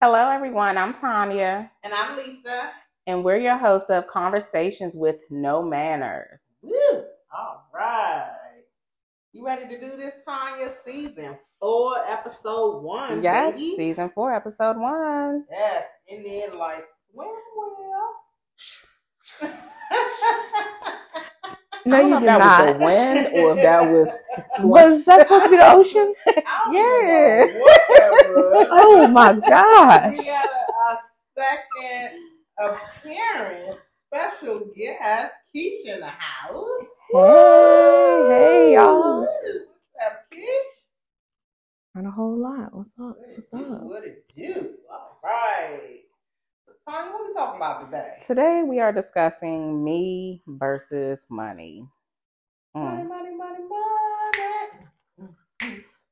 Hello, everyone. I'm Tanya, And I'm Lisa. and we're your host of Conversations with No Manners. Woo! All right. You ready to do this, Tanya? Season four, episode one. Yes, baby? season four, episode one. Yes. And then like swim well. I No, don't you know did if that was the not. wind or if that was Was that supposed to be the ocean? Yeah. Oh my gosh. We got a, a second appearance, special guest, Keisha in the house. Hey, hey, y'all. What's up, Keisha? Not a whole lot. What's up? What's up? What it do? All right. Tanya, what we talking about today? Today we are discussing me versus money. Money, Mm. money, money, money.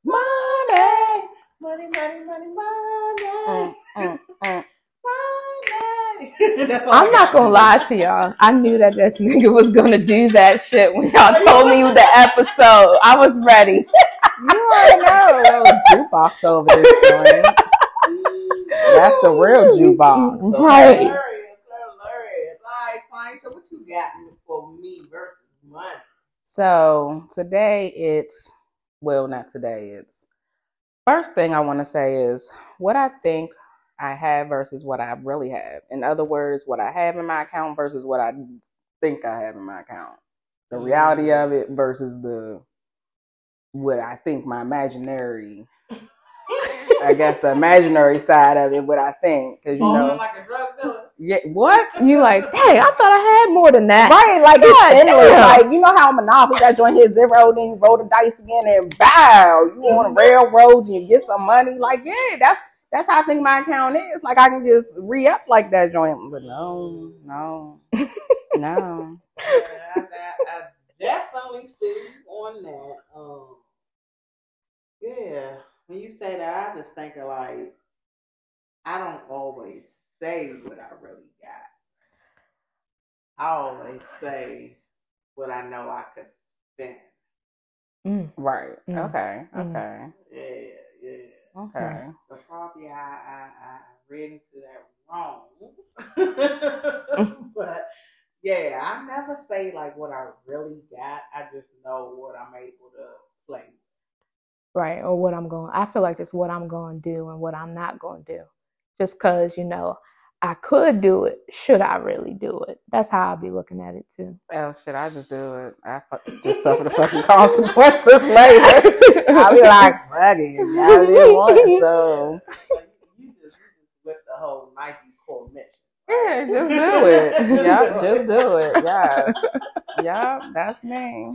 Money. Money, money, money, Mm, money. mm, mm. Money. I'm not gonna lie to y'all. I knew that this nigga was gonna do that shit when y'all told me the episode. I was ready. You already know little jukebox over this joint. That's the real jukebox. So Right. hilarious, hilarious. All right, so what you got for me versus money? So today it's well, not today. It's first thing I want to say is what I think I have versus what I really have. In other words, what I have in my account versus what I think I have in my account. The reality mm-hmm. of it versus the what I think my imaginary. I guess the imaginary side of it, what I think, because you Falling know, like a drug dealer. yeah, what You like, Hey, I thought I had more than that. Right, like God it's endless. damn. Like you know how Monopoly got joint hit zero, then you roll the dice again and bow. You on a railroad, you get some money. Like yeah, that's that's how I think my account is. Like I can just re up like that joint, but no, no, no. Yeah, I, I, I definitely feel you on that. Um, yeah, when you say that, I just think of like I don't always say what I really got. I always say what I know I could spend. Mm. Right. Mm. Okay. Mm. Okay. Yeah, yeah. Okay. So probably I, I, I read into that wrong. but yeah, I never say like what I really got. I just know what I'm able to play. Right. Or what I'm going I feel like it's what I'm gonna do and what I'm not gonna do. Just cause, you know, I could do it. Should I really do it? That's how I'll be looking at it too. Oh shit! I just do it. I fu- just suffer the fucking consequences later. I'll be like, fuck it. I didn't want it, so you just you with the whole Nike core mission. yeah, just do it. Yep, just do it. Yes. Yep, that's me.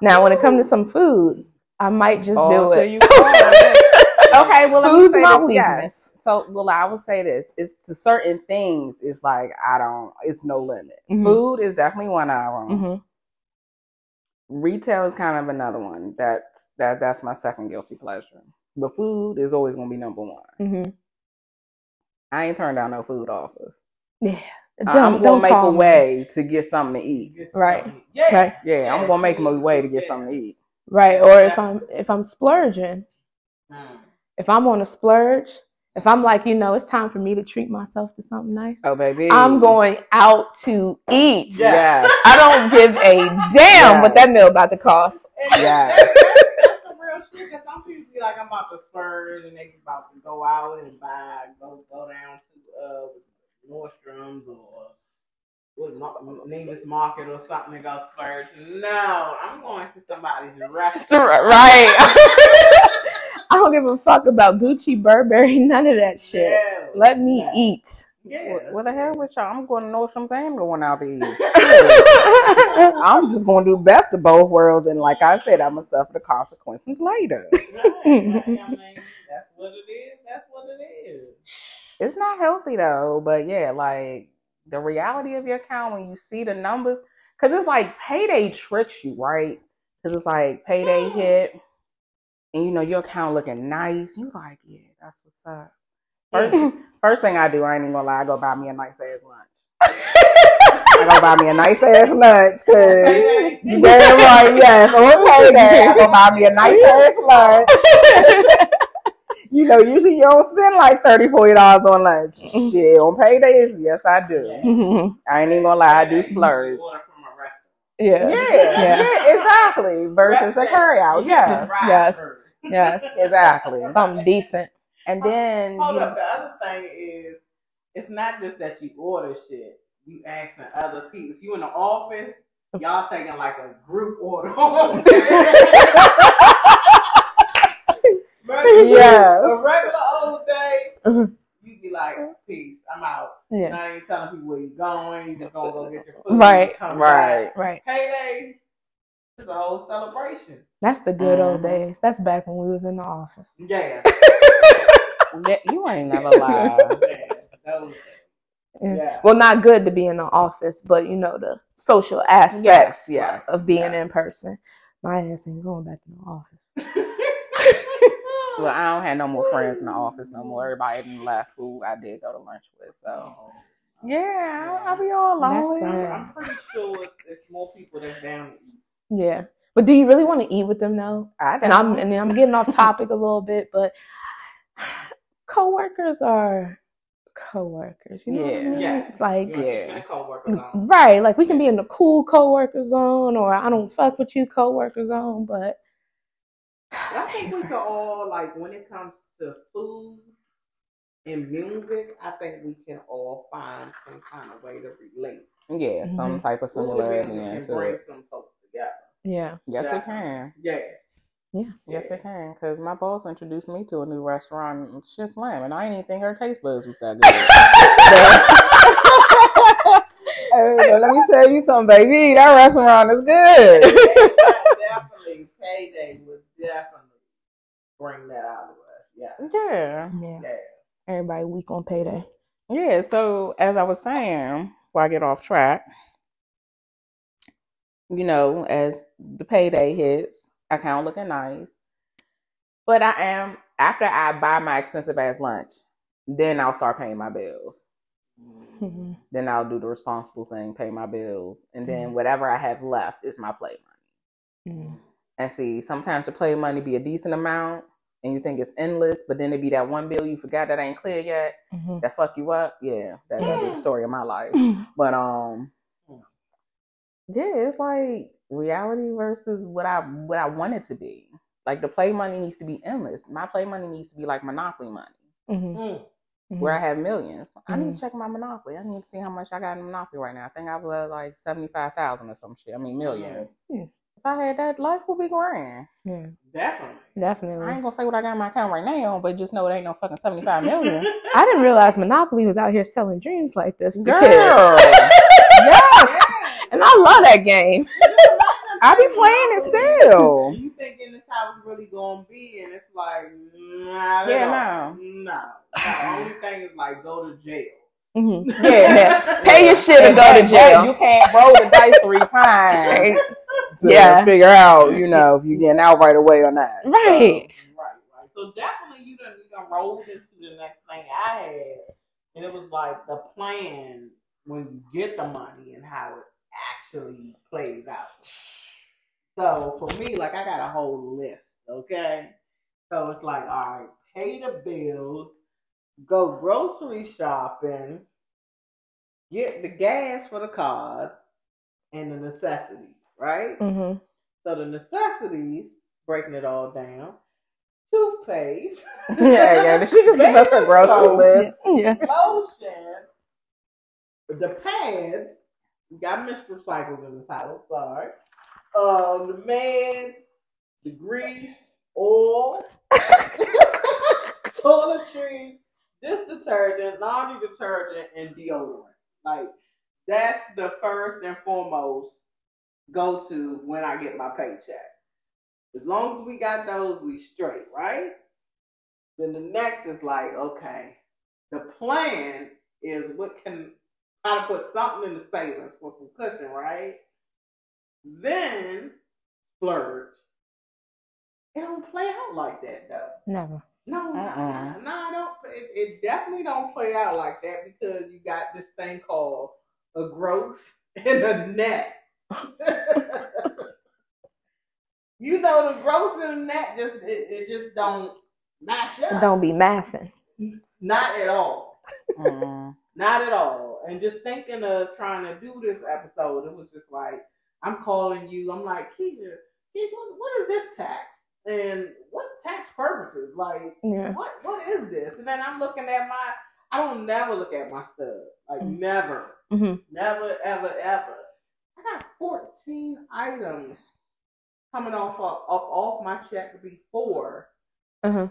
Now when it comes to some food, I might just Oh, do till it. you okay, well let me Food's say my this. Yes. So well I will say this. It's to certain things it's like I don't it's no limit. Mhm. Food is definitely one of them. Mhm. Retail is kind of another one. That's that that's my second guilty pleasure. But food is always gonna be number one. Mhm. I ain't turned down no food offers. Yeah. I- Don't- I'm gonna make call a me. way to get something to eat. Right. something- Yeah. Right. Yeah, I'm gonna make my way to get something to eat. Right. Or if I'm if I'm splurging, Mm. if I'm on a splurge, if I'm like, you know, it's time for me to treat myself to something nice, Oh baby, I'm going out to eat. Yeah. Yes, I don't give a damn what that meal about to cost. And Yes. that's, that's, that's some real shit. Cause some people be like, I'm about to splurge, and they about to go out and buy, go go down to uh, Nordstrom's or what, Mar- Neiman Marcus or something and go splurge. No, I'm going to somebody's restaurant. Right. I don't give a fuck about Gucci, Burberry, none of that shit. Yeah. Let me Yeah. eat. Yeah. what, what the hell with y'all? I'm going to Nordstrom's and going out to eat. Shit. I'm just going to do best of both worlds, and like I said, I'm gonna suffer the consequences later. Right, right. I mean, that's what it is. That's what it is. It's not healthy though, but yeah, like the reality of your account when you see the numbers, because it's like payday tricks you, right? Because it's like payday hit, and you know your account looking nice. You like, yeah, that's what's up. First, first thing I do, I ain't even gonna lie, I go buy me a nice ass lunch. I go buy me a nice ass lunch, cause you damn right, yes, on payday, I go buy me a nice ass lunch. you know, usually you don't spend like 30 dollars $40 on lunch. Mm-hmm. Shit, on paydays, yes, I do. Yeah. I ain't even gonna lie, I do You splurge. order from a restaurant. yeah. Yeah, Yeah. yeah, exactly. Versus the carry out, yes, yes. Yes. exactly. Something decent. And then Hold you- up. The other thing is, it's not just that you order shit. You asking other people. If you in the office, y'all taking like a group order. Regular- Yes. A regular old day, Mhm. you be like, peace, I'm out. Yeah. Now you ain't telling people where you're going. You just gonna go get your food. Right. Come Right. back. Right. Payday is a whole celebration. That's the good old Mhm. days. That's back when we was in the office. Yeah. Yeah, you ain't never lied. yeah. Those, Yeah. yeah. Well, not good to be in the office, but you know the social aspects Yes, yes. of being yes. in person. My ass ain't going back to the office. Well, I don't have no more friends in the office no more. Everybody done left who I did go to lunch with. So oh, yeah, I'll, I'll be all That's lonely. I'm pretty sure it's, it's more people that's down to eat. Yeah, but do you really want to eat with them though? I And I'm and I'm getting off topic a little bit, but coworkers are coworkers. You know what I mean? Yeah. It's like Yeah. yeah. Mm, right, like we can be in the cool coworker zone, or I don't fuck with you coworker zone, but I think we can all like when it comes to food and music. I think we can all find some kind of way to relate. yeah, some Mhm. type of Food and similarity music can into bring it. some folks together. yeah, Yes, Yeah. it can. Yeah. Yeah. Yes, it can. Because my boss introduced me to a new restaurant. and Shit slam, and I didn't even think her taste buds was that good. Hey, but let me tell you something, baby. That restaurant is good. definitely payday would definitely bring that out of us. Yeah. Yeah. yeah. Yeah. Everybody weak on payday. Yeah, so as I was saying, before I get off track, you know, as the payday hits, account looking nice. But I am after I buy my expensive ass lunch, then I'll start paying my bills. Mhm. Then I'll do the responsible thing, pay my bills, and then Mhm. whatever I have left is my play money. Mhm. And see, sometimes the play money be a decent amount, and you think it's endless, but then it be that one bill you forgot that ain't clear yet Mhm. that fuck you up. Yeah, that, that'd be the story of my life. But um, yeah, it's like reality versus what I what I want it to be. Like the play money needs to be endless. My play money needs to be like monopoly money, Mhm. Mm. where I have millions. I need to check my monopoly. I need to see how much I got in monopoly right now. I think I've got like seventy five thousand or some shit. I mean million. Yeah. If I had that, life would be grand. Yeah, Definitely. Definitely. I ain't gonna say what I got in my account right now, but just know it ain't no fucking seventy five million. I didn't realize Monopoly was out here selling dreams like this to Girl, kids. yes, And I love that game. I be playing it still. You thinking this how it's really gonna be, and it's like, nah, Yeah, no, no. The only thing is like go to jail. Mhm. Yeah, Yeah. Pay your shit and go to jail. You can't roll the dice three times to Yeah. figure out, you know, if you're getting out right away or not. So, Right. Right, right. So definitely you done you done rolled into the next thing I had, and it was like the plan when you get the money and how it actually plays out. So for me, like I got a whole list, okay? So it's like, all right, pay the bills, go grocery shopping, get the gas for the cars, and the necessities, right? Mhm. So the necessities, breaking it all down, toothpaste, yeah, yeah. Did She just give us her grocery list. Yeah. lotion, the pads. We got mystery cycles in this house, sorry. Um, the meds, the grease, oil, toiletries, dish detergent, laundry detergent, and deodorant. Like that's the first and foremost go to when I get my paycheck. As long as we got those, we straight, right? Then the next is like, okay, the plan is what can how to put something in the savings for some cushion, right? Then splurge. It don't play out like that though. Never. No, no, Uh-uh. no, no, I don't. It, it definitely don't play out like that because you got this thing called a gross and a net. you know, the gross and the net just it, it just don't match up. Don't be mathing. Not at all. Mm. Not at all. And just thinking of trying to do this episode, it was just like, I'm calling you. I'm like, Keisha, Keisha what, what is this tax? And what's tax purposes? Like, Yeah. what what is this? And then I'm looking at my, I don't never look at my stuff, Like, Mm. never. hmm Never, ever, ever. I got 14 items coming off of, off, off my check before. Uh-huh.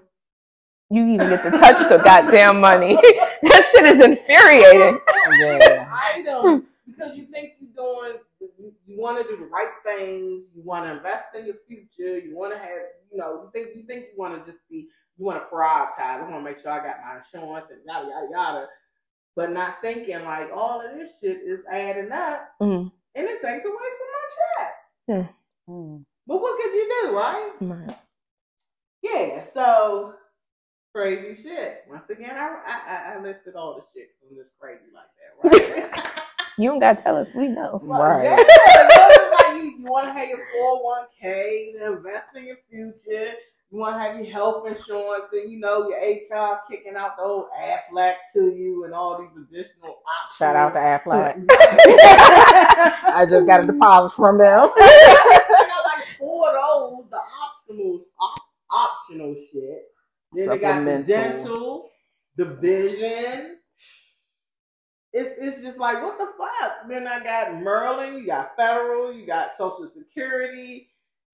You even get to touch the goddamn money. that shit is infuriating. Yeah. items because you think you're doing, you, you want to do the right things, you want to invest in your future, you want to have, you know, you think you think you want to just be, you want to prioritize. I want to make sure I got my insurance and yada yada yada, but not thinking like all of this shit is adding up Mm. and it takes away from my check. Mm. But what could you do, right? Right. Yeah, so crazy shit. Once again, I, I I- I listed all the shit from this crazy like that, right? You don't gotta tell us. We know. Right. You, like you, you want to have your 401k, to invest in your future. You want to have your health insurance. Then you know your HR kicking out the old Aflac to you and all these additional options. Shout out to Aflac. I I just got a deposit from them. I got like four of those, the optional op, optional shit. Then they got the dental, the vision. It's it's just like what the fuck. Then I got Maryland, you got federal, you got Social Security,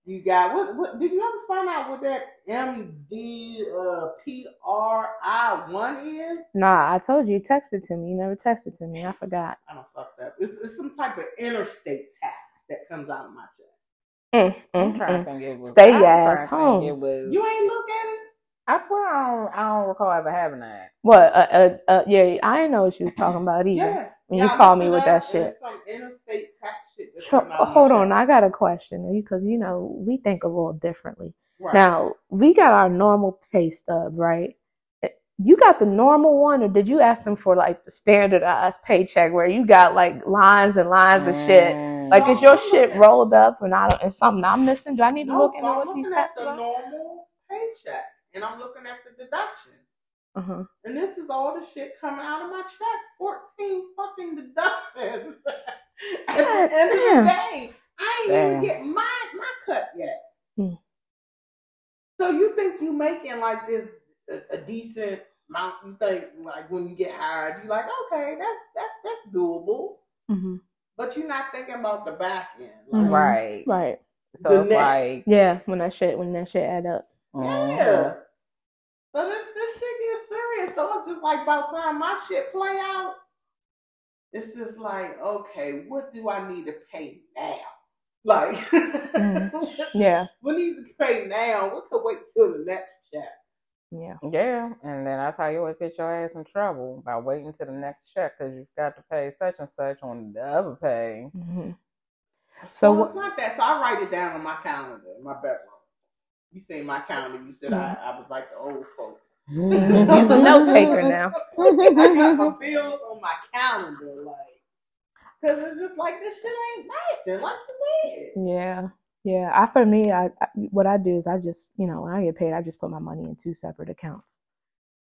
you got what? What did you ever find out what that MD uh, PRI one is? Nah, I told you. You texted to me. You never texted to me. I forgot. I don't fuck that. It's, it's some type of interstate tax that comes out of my check. Mm, I'm mm, trying mm. to think it was. Stay I'm your ass home. It was. You ain't look at it. I swear I don't. I don't recall ever having that. What? Uh, uh, uh, yeah, I didn't know what you was talking about either. Yeah. When you I called me with that shit. Some interstate tax shit. that's Cho- coming out of my hold on. I got a question because you know we think a little differently. Right. Now we got our normal pay stub, right? Eh, You got the normal one, or did you ask them for like the standardized paycheck where you got like lines and lines of shit? Mm. Like, is your I'm shit rolled up, and I don't, is something I'm missing? Do I need to No, look so into I'm what these taxes the are? normal paycheck, and I'm looking at the deductions. Uh-huh. And this is all the shit coming out of my check. 14 fucking deductions. At God the end damn. of the day, I ain't Damn. even get my, my cut yet. Hmm. So you think you making like this a, a decent amount? You think like when you get hired, you like okay, that's that's that's doable. hmm But you're not thinking about the back end. Like, Mhm. Right. Right. So it's net. like. Yeah. When that shit, when that shit add up. Yeah. So this this shit gets serious. So it's just like by the time my shit play out, it's just like, okay, what do I need to pay now? Like, Mhm. Yeah. what needs to pay now? What could wait till the next check? Yeah. Yeah, and then that's how you always get your ass in trouble by waiting to the next check because you've got to pay such and such on the other pay. hmm So So it's what? not that. So I write it down on my calendar, in my bedroom. You say my calendar. You said I, I was like the old folks. Mm-hmm. You's a note taker now. I got my bills on my calendar, like, cause it's just like this shit ain't nothing, like you said. Yeah, yeah. I for me, I, I what I do is I just you know when I get paid, I just put my money in two separate accounts.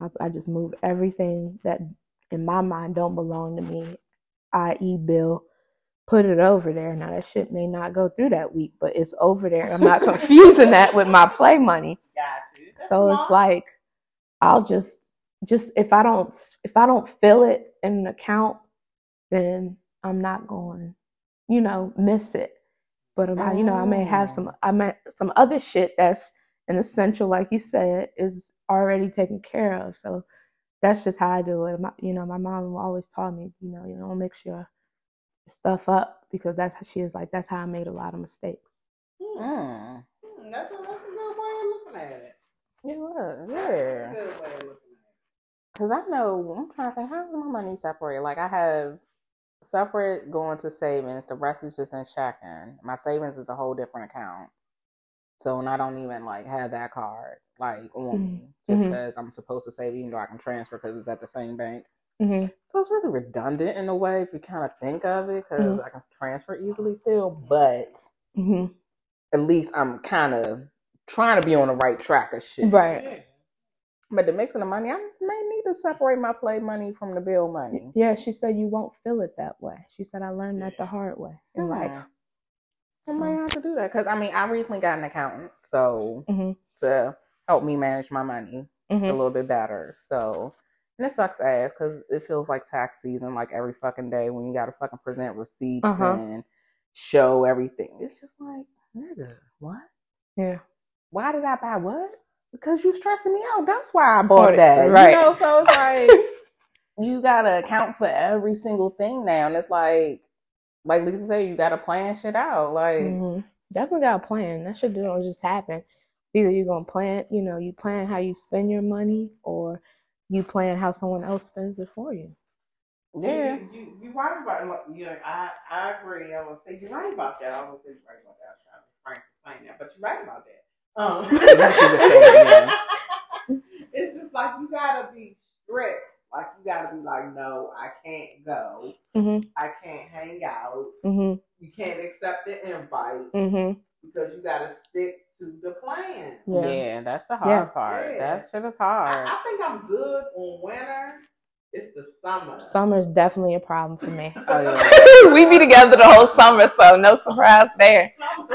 I, I just move everything that in my mind don't belong to me, i.e., bill, put it over there. Now that shit may not go through that week, but it's over there. I'm not confusing that with my play money. So it's like I'll just just if I don't if I don't fill it in an account, then I'm not going, you know, miss it. But I, you know, I may have some I may some other shit that's an essential, like you said, is already taken care of. So that's just how I do it. My, you know, my mom always taught me, you know, you know, make sure stuff up because that's how she is like that's how I made a lot of mistakes. Hmm, Mm. hmm, that's, a, that's a good way of looking at it. Yeah, well, That's a yeah. good way of looking at Because I know, I'm trying to think, how is my money separated? Like, I have separate going to savings, the rest is just in checking. My savings is a whole different account. So, and I don't even like have that card like on me just Mhm. because I'm supposed to save, even though I can transfer because it's at the same bank. Hmm So it's really redundant in a way if you kind of think of it because Mhm. I can transfer easily still, but hmm at least I'm kind of trying to be on the right track of shit. it. Right. Yeah. But the mixing the money, I may need to separate my play money from the bill money. Yeah, she said you won't feel it that way. She said I learned that the hard way in life. I might have to do that because I mean I recently got an accountant, so hmm to help me manage my money a hmm little bit better. So and it sucks ass because it feels like tax season, like every fucking day when you got to fucking present receipts Uh-huh. and show everything. It's just like nigga, what? Yeah. Why did I buy what? Because you stressing me out. That's why I bought that. right. You know, so it's like you gotta account for every single thing now, and it's like, like Lisa said, you gotta plan shit out. Like, hmm Definitely got a plan. That shit don't just happen. Either you're gonna plan, you know, you plan how you spend your money, or you plan how someone else spends it for you. yeah, You, you, you right about like, you know, I, I agree. I would say you're right about that. I would say you're right about that. I was trying to be frank saying that, but you're right about that. Um, She just said it again. it's just like you gotta be strict. Like you gotta be like, no, I can't go. hmm I can't hang out. hmm You can't accept the invite hmm because you gotta stick to the plan. Yeah. yeah, that's the hard Yeah. part. Yeah. That shit is hard. I think I'm good on winter. It's the summer. Summer's definitely a problem for me. Oh yeah. we be together the whole summer, so no surprise there. Summer,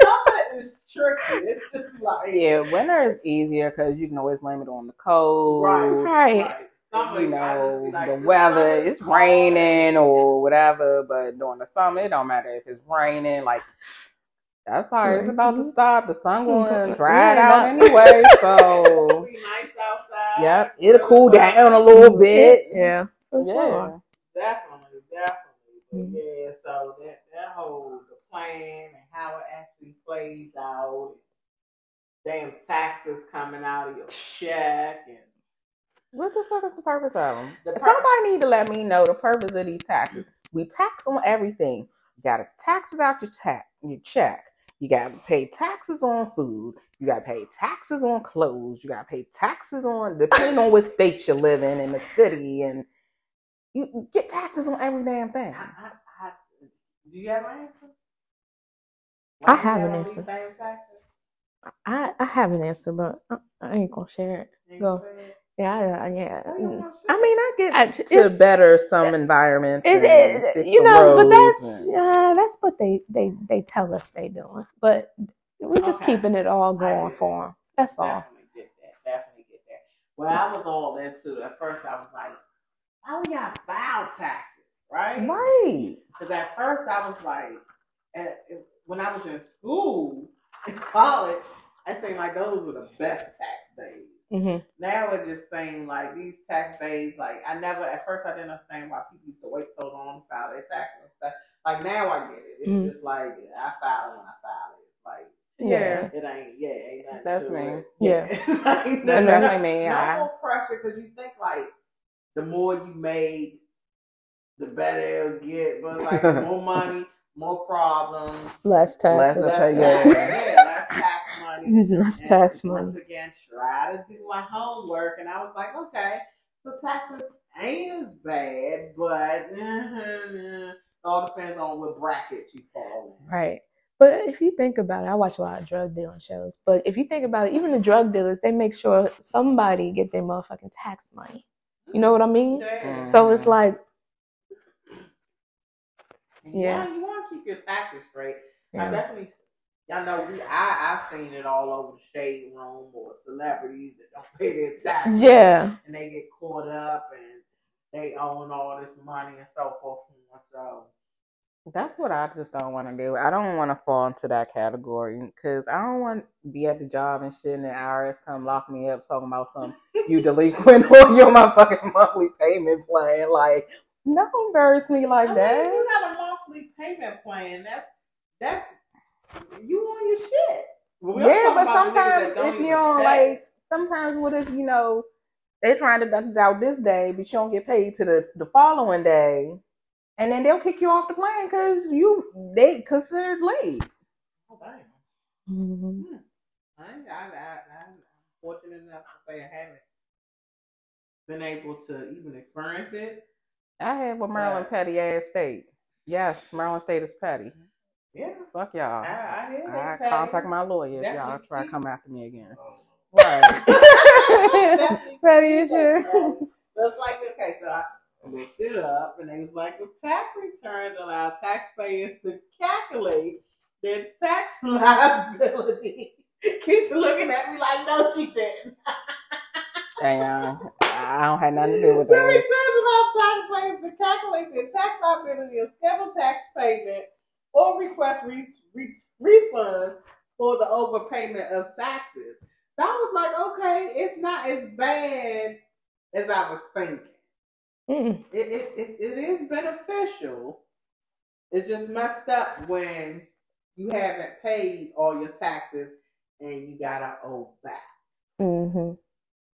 summer is tricky. It's just like Yeah, winter is easier because you can always blame it on the cold. Right. Right. Summer, you know, like, the this weather, it's cold. raining or whatever, but during the summer, it don't matter if it's raining. Like, that's all right. It's about to Mhm. stop. The sun going to dry it out that- anyway. It'll So, be nice outside. yep, it'll cool down a little bit. Yeah. For Yeah. Definitely, definitely. Mhm. yeah, so that that whole the plan and how it actually plays out. Damn taxes coming out of your check and What the fuck is the purpose of them? The pur- Somebody need to let me know the purpose of these taxes. We tax on everything. You got to taxes out your tax, your check. You got to pay taxes on food. You got to pay taxes on clothes. You got to pay taxes on depending on what state you live in in the city, and you get taxes on every damn thing. I, I, I, do you have an answer? I Why you have an answer. I, I have an answer, but I, I ain't gonna share it. Ain't Go. bad. Yeah, yeah. Why you mm. wanna I mean, I get I- to better some environments. It, and it, you know, but that's and- uh, that's what they they they tell us they doing. But we're just Okay. keeping it all going for them. That's all. Definitely get that. Definitely get that. Well, I was all into it. At first, I was like, "Oh, we got file taxes, right?" right. Because at first, I was like, at, when I was in school, in college, I seemed like those were the best tax days. Hmm Now it just seems like these tax days, like I never at first I didn't understand why people used to wait so long to file their taxes and stuff. Like now I get it. It's Mhm. just like I file it when I file it. It's like Yeah. it ain't yeah, ain't nothing That's to me. it. Yeah. Like, That's there's definitely no, me. No I- more pressure because you think like the more you made, the better it'll get. But like more money, more problems, Less Less taxes. That's less how- tax, yeah. yeah, less tax money. Less And tax Once again, try to do my homework, and I was like, okay, so taxes ain't as bad, but it all depends on what bracket you fall in. Right. But if you think about it, I watch a lot of drug dealing shows. But if you think about it, even the drug dealers, they make sure somebody get their motherfucking tax money. You know what I mean? Mm-hmm. Yeah. Mm-hmm. So it's like, And you Yeah. want, you want to keep your taxes straight. I definitely, I know we, I, I've seen it all over the shade room or celebrities that don't pay their taxes. Yeah. And they get caught up and they own all this money and so forth. And so, That's what I just don't want to do. I don't want to fall into that category because I don't want to be at the job and shit and the IRS come lock me up talking about some you delinquent or your motherfucking monthly payment plan. Like, don't embarrass me like I mean, that. you got a monthly payment plan. That's that's you on your shit. We're yeah, but about the niggas that sometimes if you don't pay. like, sometimes what if you know they're trying to deduct it out this day, but you don't get paid to the the following day, and then they'll kick you off the plan because you they considered late. Oh, damn. Mhm. I, I, I, I'm fortunate enough to say I haven't been able to even experience it. I had with Maryland Right. petty ass state. Yes, Maryland state is petty. Yeah, Fuck y'all. I hear I pay. contact my lawyer if y'all try to come after me again. Oh, right. Ready as So shit. it's like, okay, so I looked it up and it was like, the tax returns allow taxpayers to calculate their tax liability. Keisha looking at me like, no, she didn't. Damn. I don't have nothing to do with The that. returns allow taxpayers to calculate their tax liability of scheduled tax payment or request re- re- refunds for the overpayment of taxes. So I was like, okay, it's not as bad as I was thinking. Mm. It, it, it, it is beneficial. It's just messed up when you haven't paid all your taxes and you gotta owe back. hmm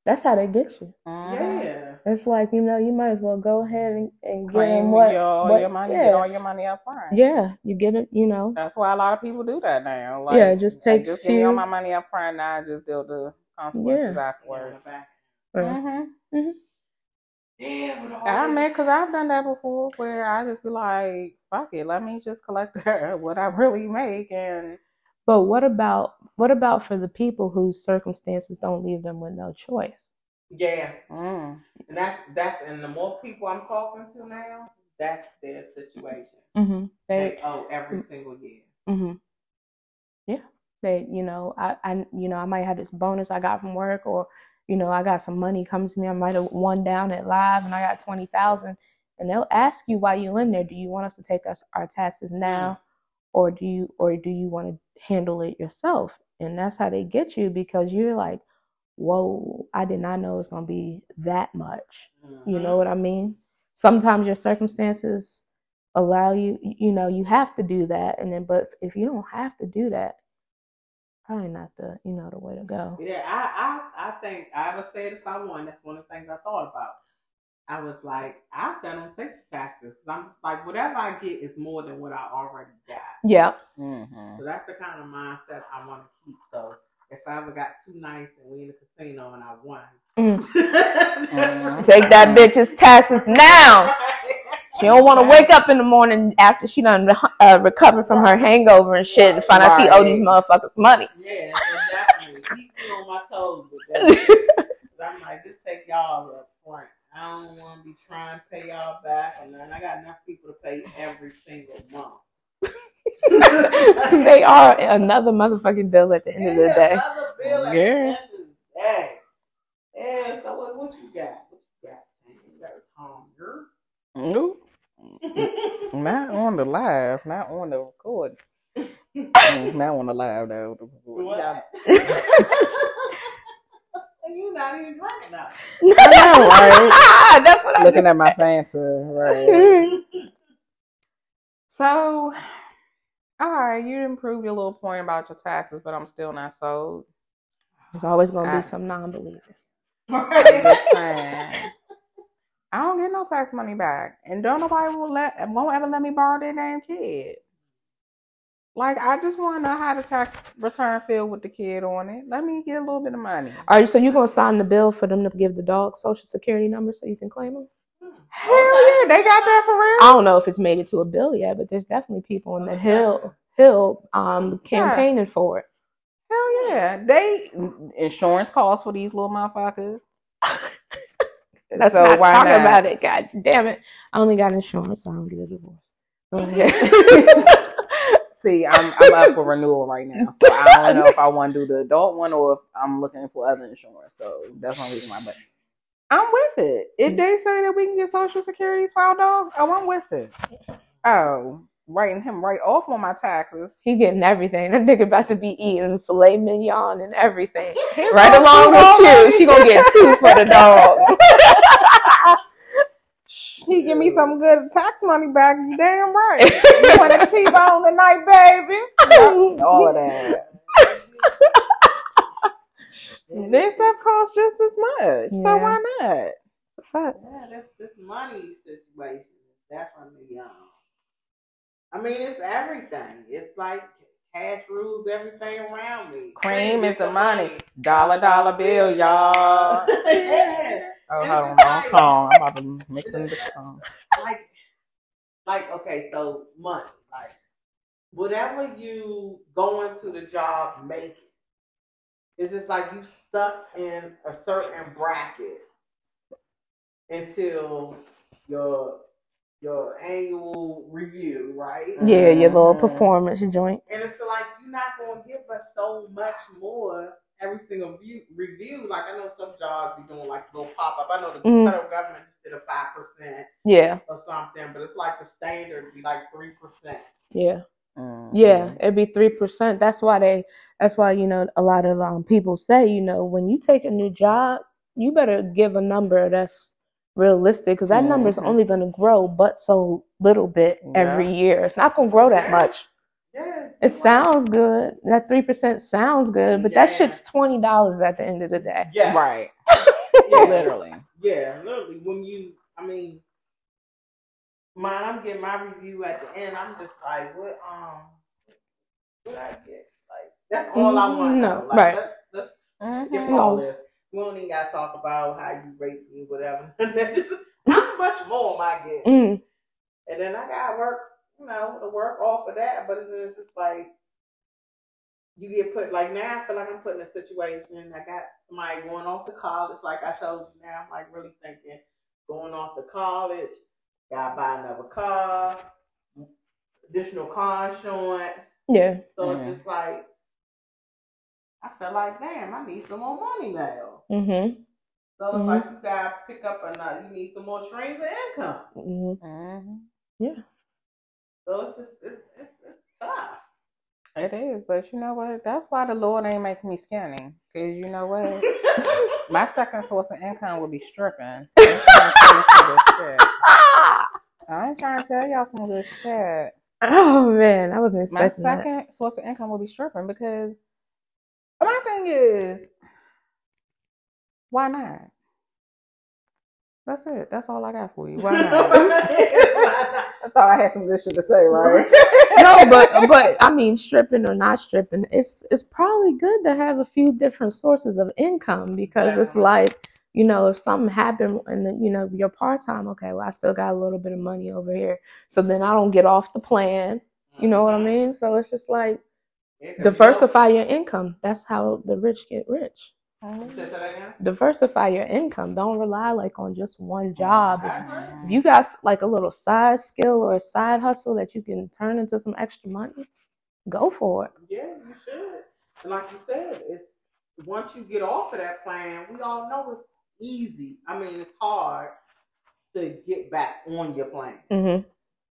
That's how they get you. Mhm. Yeah. It's like you know, you might as well go ahead and, and give Claim them what, your, what your money, yeah, get all your money up front. yeah, you get it. You know, That's why a lot of people do that now. Like, Yeah, just like, take just give me all my money up front. Now I just deal with the consequences afterwards. Yeah, hmm Yeah, but all I this- mean, because I've done that before, where I just be like, "Fuck it, let me just collect what I really make," and but what about what about for the people whose circumstances don't leave them with no choice? yeah, mm, and that's that's and the more people I'm talking to now, that's their situation. Mm-hmm. They They, owe every single year. mm-hmm. yeah, they, you know, I, I, you know, I might have this bonus I got from work, or you know, I got some money coming to me. I might have won down at live, and I got twenty thousand, and they'll ask you why you in there. Do you want us to take us our taxes now, or do you, or do you want to handle it yourself? And that's how they get you because you're like, whoa, I did not know it's gonna be that much. You know mm-hmm. what I mean? Sometimes your circumstances allow you, you know, you have to do that. And then, but if you don't have to do that, probably not the, you know, the way to go. Yeah, I, I, I think I would say it if I won. That's one of the things I thought about. I was like, I said, I don't take the taxes. 'Cause I'm just like, whatever I get is more than what I already got. Yeah. hmm So that's the kind of mindset I want to keep. So if I ever got too nice and we in the casino and I won, Mm. Mhm. Take that bitch's taxes now. She don't want to wake up in the morning after she done uh, recover from her hangover and shit and find out she owe these motherfuckers money. Yeah, so definitely keep me on my toes with that. 'Cause I'm like, just take y'all up front. I don't want to be trying to pay y'all back, and then I got enough people to pay every single month. they are another motherfucking bill at the end of the day. Another bill at Yeah. the end of the day. Yeah, so what, what you got? What you got? Tam? You got hunger? Nope. Not on the live, not on the record. Not on the live though. the record. What? you not even drinking now. I know, right? That's what I'm Looking just at my pants. fancy, right? So, all right, you improved your little point about your taxes, but I'm still not sold. There's always gonna I- be some non-believers. I'm just saying. I don't get no tax money back, and don't nobody will let won't ever let me borrow their damn kid. Like I just want to know how the tax return feel with the kid on it. Let me get a little bit of money. Are you so you gonna sign the bill for them to give the dog social security number so you can claim them? Hell yeah, they got that for real. I don't know if it's made it to a bill yet, but there's definitely people in the hill hill um campaigning for it. Hell yeah, they insurance costs for these little motherfuckers. Let's so not why talk not? about it. God damn it! I only got insurance, so I don't get a divorce. Go ahead. See, I'm I'm up for renewal right now, so I don't know if I want to do the adult one or if I'm looking for other insurance. So that's one reason why. But I'm with it. If they say that we can get Social Security's for our dog, oh, I'm with it. Oh, writing him right off on my taxes. he getting everything. That nigga about to be eating filet mignon and everything. His Right along with you. She gonna get two for the dog. He give me some good tax money back. You damn right. You want a T-bone tonight, baby? All of that. This stuff costs just as much, so why not? Fuck. Yeah, this this money situation is definitely um. I mean, it's everything. It's like cash rules everything around me. Cream is the money. Dollar, dollar bill, y'all. yeah. Oh, hold on, wrong like- song. I'm about to mix in the song. Like, like okay, so money, like whatever you go into the job making, it's just like you stuck in a certain bracket until your your annual review, right? Yeah, your little Mhm. performance joint. And it's like you're not gonna give us so much more every single view, review. Like I know some jobs be doing like little pop up. I know the Mhm. federal government just did a five percent Yeah, or something, but it's like the standard be like three percent. yeah. Mhm. Yeah, it'd be three percent. That's why they. That's why you know a lot of um people say you know when you take a new job, you better give a number that's realistic because that number is only going to grow but so little bit every year. It's not going to grow that much. Yeah. It sounds good. That three percent sounds good, but that Yeah. shit's twenty dollars at the end of the day. Yeah. Right. Yeah. Literally. Yeah, literally. When you, I mean, mine, I'm getting my review at the end. I'm just like, what, um, what I get? Like, that's all I want. Mm, No, like, right. Let's let's Mhm. skip No. all this. We don't even got to talk about how you rate me, whatever. How much more am I getting? Mm, And then I got to work, you know, to work off of that. But it's, it's just like you get put like now. I feel like I'm put in a situation. I got somebody going off to college. Like I told you, now I'm like really thinking going off to college. Got to buy another car, additional car insurance. yeah. So Mhm. it's just like I feel like, damn, I need some more money now. Mm-hmm. So it's Mhm. like you gotta pick up another. You need some more streams of income. Mhm. Mhm. Yeah. So it's just it's it's, it's tough. It is, but you know what? That's why the Lord ain't making me skinny. Cause you know what? My second source of income will be stripping. I ain't trying to tell you some good shit. I ain't trying to tell y'all some good shit. Oh man, I wasn't My expecting that. second source of income will be stripping because my thing is, why not? That's it. That's all I got for you. Why not? I thought I had some good shit to say, right? no, but but I mean, stripping or not stripping, it's it's probably good to have a few different sources of income because it's like you know if something happened and you know you're part time, okay, well I still got a little bit of money over here, so then I don't get off the plan. You know what I mm-hmm. mean? So it's just like diversify your income. That's how the rich get rich. You said that again? Diversify your income. Don't rely like on just one job. If, if you got like a little side skill or a side hustle that you can turn into some extra money, go for it. Yeah, you should. And like you said, it's once you get off of that plan, we all know it's easy. I mean, it's hard to get back on your plan Mhm.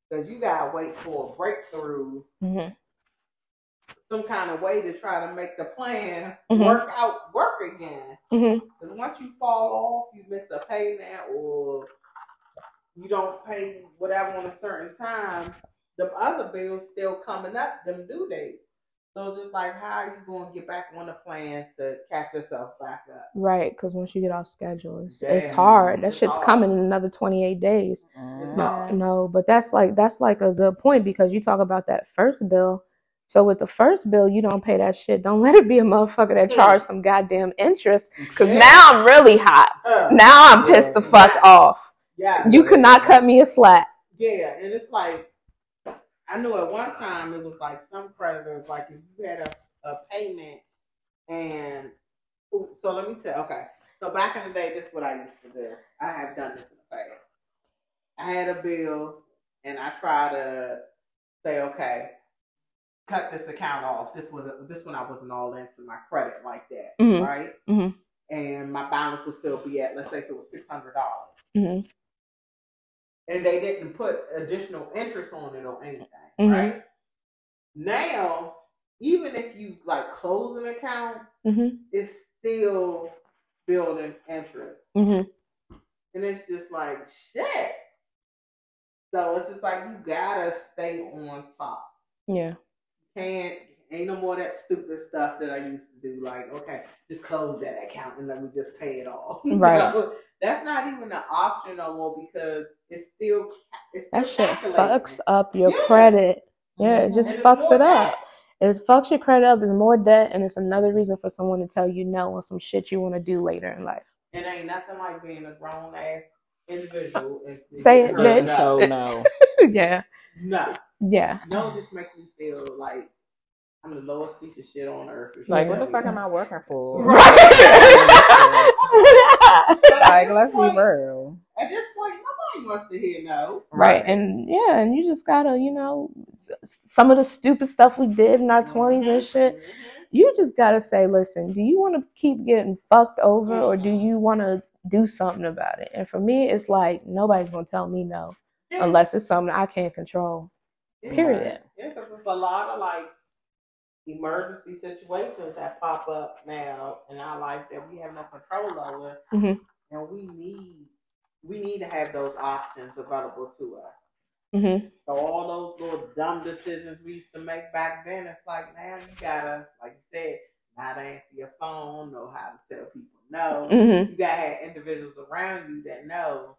because you gotta wait for a breakthrough, Mhm. Some kind of way to try to make the plan Mhm. work out, work again. Mhm. Once you fall off, you miss a payment or you don't pay whatever on a certain time, the other bills still coming up, them due dates. So it's just like, how are you going to get back on the plan to catch yourself back up? Right, because once you get off schedule, it's, it's hard. That it's shit's hard. coming in another 28 days. Mhm. No, no, but that's like that's like a good point because you talk about that first bill. So with the first bill, you don't pay that shit. Don't let it be a motherfucker that Hmm. charge some goddamn interest. Cause now I'm really hot. Uh, Now I'm pissed the fuck Yes. off. yeah, You could not cut me a slack. Yeah, and it's like I knew at one time it was like some creditors, like if you had a, a payment and so let me tell okay. So back in the day, this is what I used to do. I have done this in the past. I had a bill and I try to say, okay, cut this account off. This wasn't this one I wasn't all into my credit like that, Mhm. right? Mhm. And my balance would still be at let's say if it was six hundred dollars Mhm. and they didn't put additional interest on it or anything, Mhm. right? Now, even if you like close an account, Mhm. it's still building interest, Mhm. and it's just like shit. So it's just like you gotta stay on top. Yeah. Can't ain't no more that stupid stuff that I used to do. Like, okay, just close that account and let me just pay it off. Right. No, that's not even an option no more because it's still ca- it's still That shit fucks up your Yeah. credit. Yeah, it just And fucks it up. debt. It fucks your credit up. It's more debt, and it's another reason for someone to tell you no on some shit you want to do later in life. It ain't nothing like being a grown ass individual. Say it, getting bitch. up. So no. yeah, No, yeah. no, just make me feel like I'm the lowest piece of shit on earth. if Like, what the fuck am I working for? Right. at like, this let's be point- real. At this point, nobody wants to hear no. right and yeah and you just gotta you know some of the stupid stuff we did in our 20s and shit Mhm. you just gotta say listen do you want to keep getting fucked over or do you want to do something about it and for me it's like nobody's gonna tell me no unless it's something i can't control Yeah. Period Yeah, because there's a lot of like emergency situations that pop up now in our life that we have no control over, Mhm. and we need we need to have those options available to us. hmm So all those little dumb decisions we used to make back then, it's like now you gotta, like you said, to answer your phone, know how to tell people no. hmm You gotta have individuals around you that know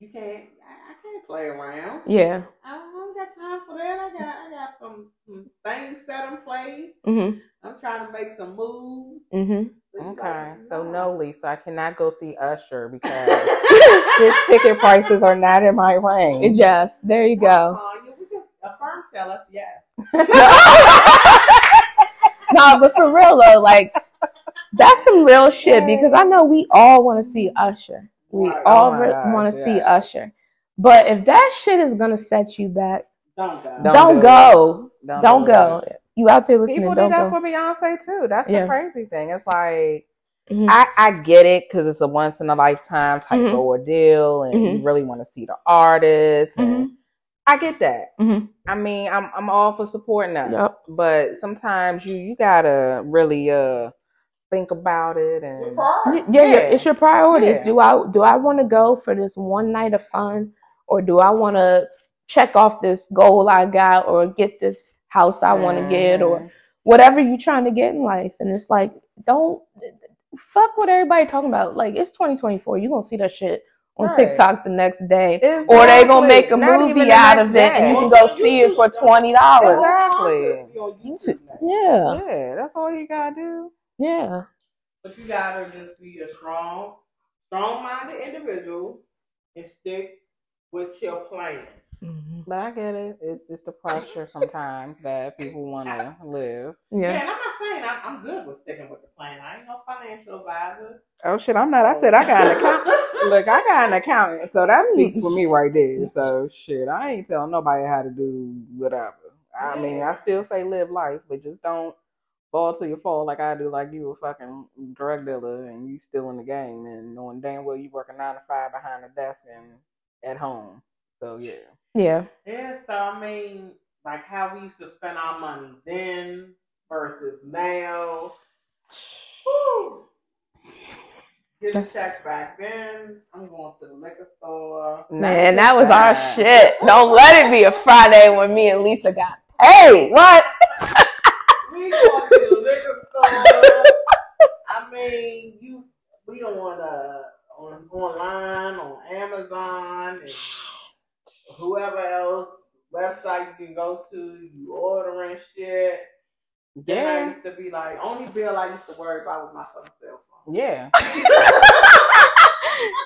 you can't. I, I can't play around. yeah I don't got time for that. I got I got some, some things set in place. hmm I'm trying to make some moves. hmm Okay, so no, Lisa, I cannot go see Usher because his ticket prices are not in my range. yes there you go Tanya, we can affirm tell us yes. no, but for real though, like that's some real shit because I know we all want to see Usher. We Right. all Oh re- want to see. Usher. But if that shit is gonna set you back, Don't go. Don't don't, do go. Don't Don't, do go. You out there listening? People don't that go. for Beyonce too. That's the Yeah. crazy thing. It's like Mhm. I, I get it because it's a once in a lifetime type Mhm. of ordeal, and you Mhm. really want to see the artist. And Mhm. I get that. Mhm. I mean, I'm I'm all for supporting us, Yep. but sometimes you you gotta really uh think about it and priority. Yeah, yeah, Yeah. it's your priorities. Yeah. Do I do I want to go for this one night of fun, or do I want to check off this goal I got, or get this house I want to get, or Mhm. whatever you're trying to get in life. And it's like, don't fuck what everybody talking about. Like it's 2024. You gonna see that shit on Right. TikTok the next day, or they gonna make a Not movie out of it, and you can go see it for twenty dollars. Exactly. On YouTube YouTube. now. Yeah, Yeah, that's all you gotta do. Yeah, But you gotta just be a strong, strong-minded individual and stick with your plan. Mhm. But I get it. It's just the pressure sometimes that people want to live. Yeah, yeah. and I'm not saying I'm, I'm good with sticking with the plan. I ain't no financial advisor. Oh shit, I'm not. I said I got an accountant. Look, I got an accountant, so that speaks for me right there. So shit, I ain't telling nobody how to do whatever. I mean, I still say live life, but just don't fall to your fall like I do, like you a fucking drug dealer and you still in the game and knowing damn well you working nine to five behind a desk and at home. So yeah. Yeah, Yeah, so I mean, like how we used to spend our money then versus now. Whew. Get a check back then. I'm going to the liquor store. man, that was our shit. Don't let it be a Friday when me and Lisa got paid. What? We going to the liquor store. I mean, you we on uh on online on Amazon and whoever else website you can go to. You ordering shit. Then I Yeah. used to be like, only bill I used to worry about was my fucking cell phone. Yeah.